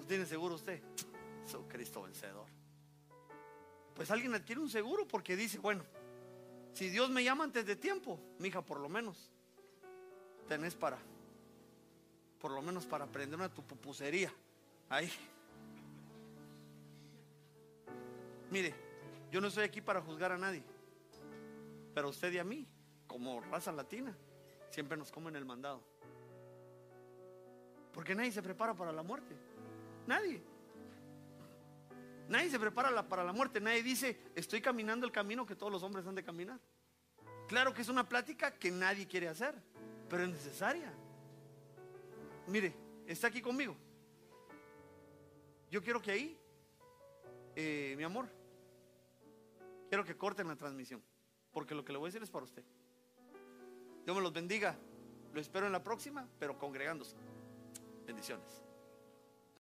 Tiene seguro usted? Soy Cristo vencedor. Pues alguien adquiere un seguro porque dice, bueno, si Dios me llama antes de tiempo, mi hija, por lo menos tenés para, por lo menos para aprender una tu pupusería. Ahí. Mire, yo no estoy aquí para juzgar a nadie, pero usted y a mí, como raza latina, siempre nos comen el mandado. Porque nadie se prepara para la muerte. Nadie. Nadie se prepara para la muerte. Nadie dice, estoy caminando el camino que todos los hombres han de caminar. Claro que es una plática que nadie quiere hacer, pero es necesaria. Mire, está aquí conmigo. Yo quiero que ahí, eh, mi amor, quiero que corten la transmisión, porque lo que le voy a decir es para usted. Dios me los bendiga. Lo espero en la próxima, pero congregándose. Bendiciones.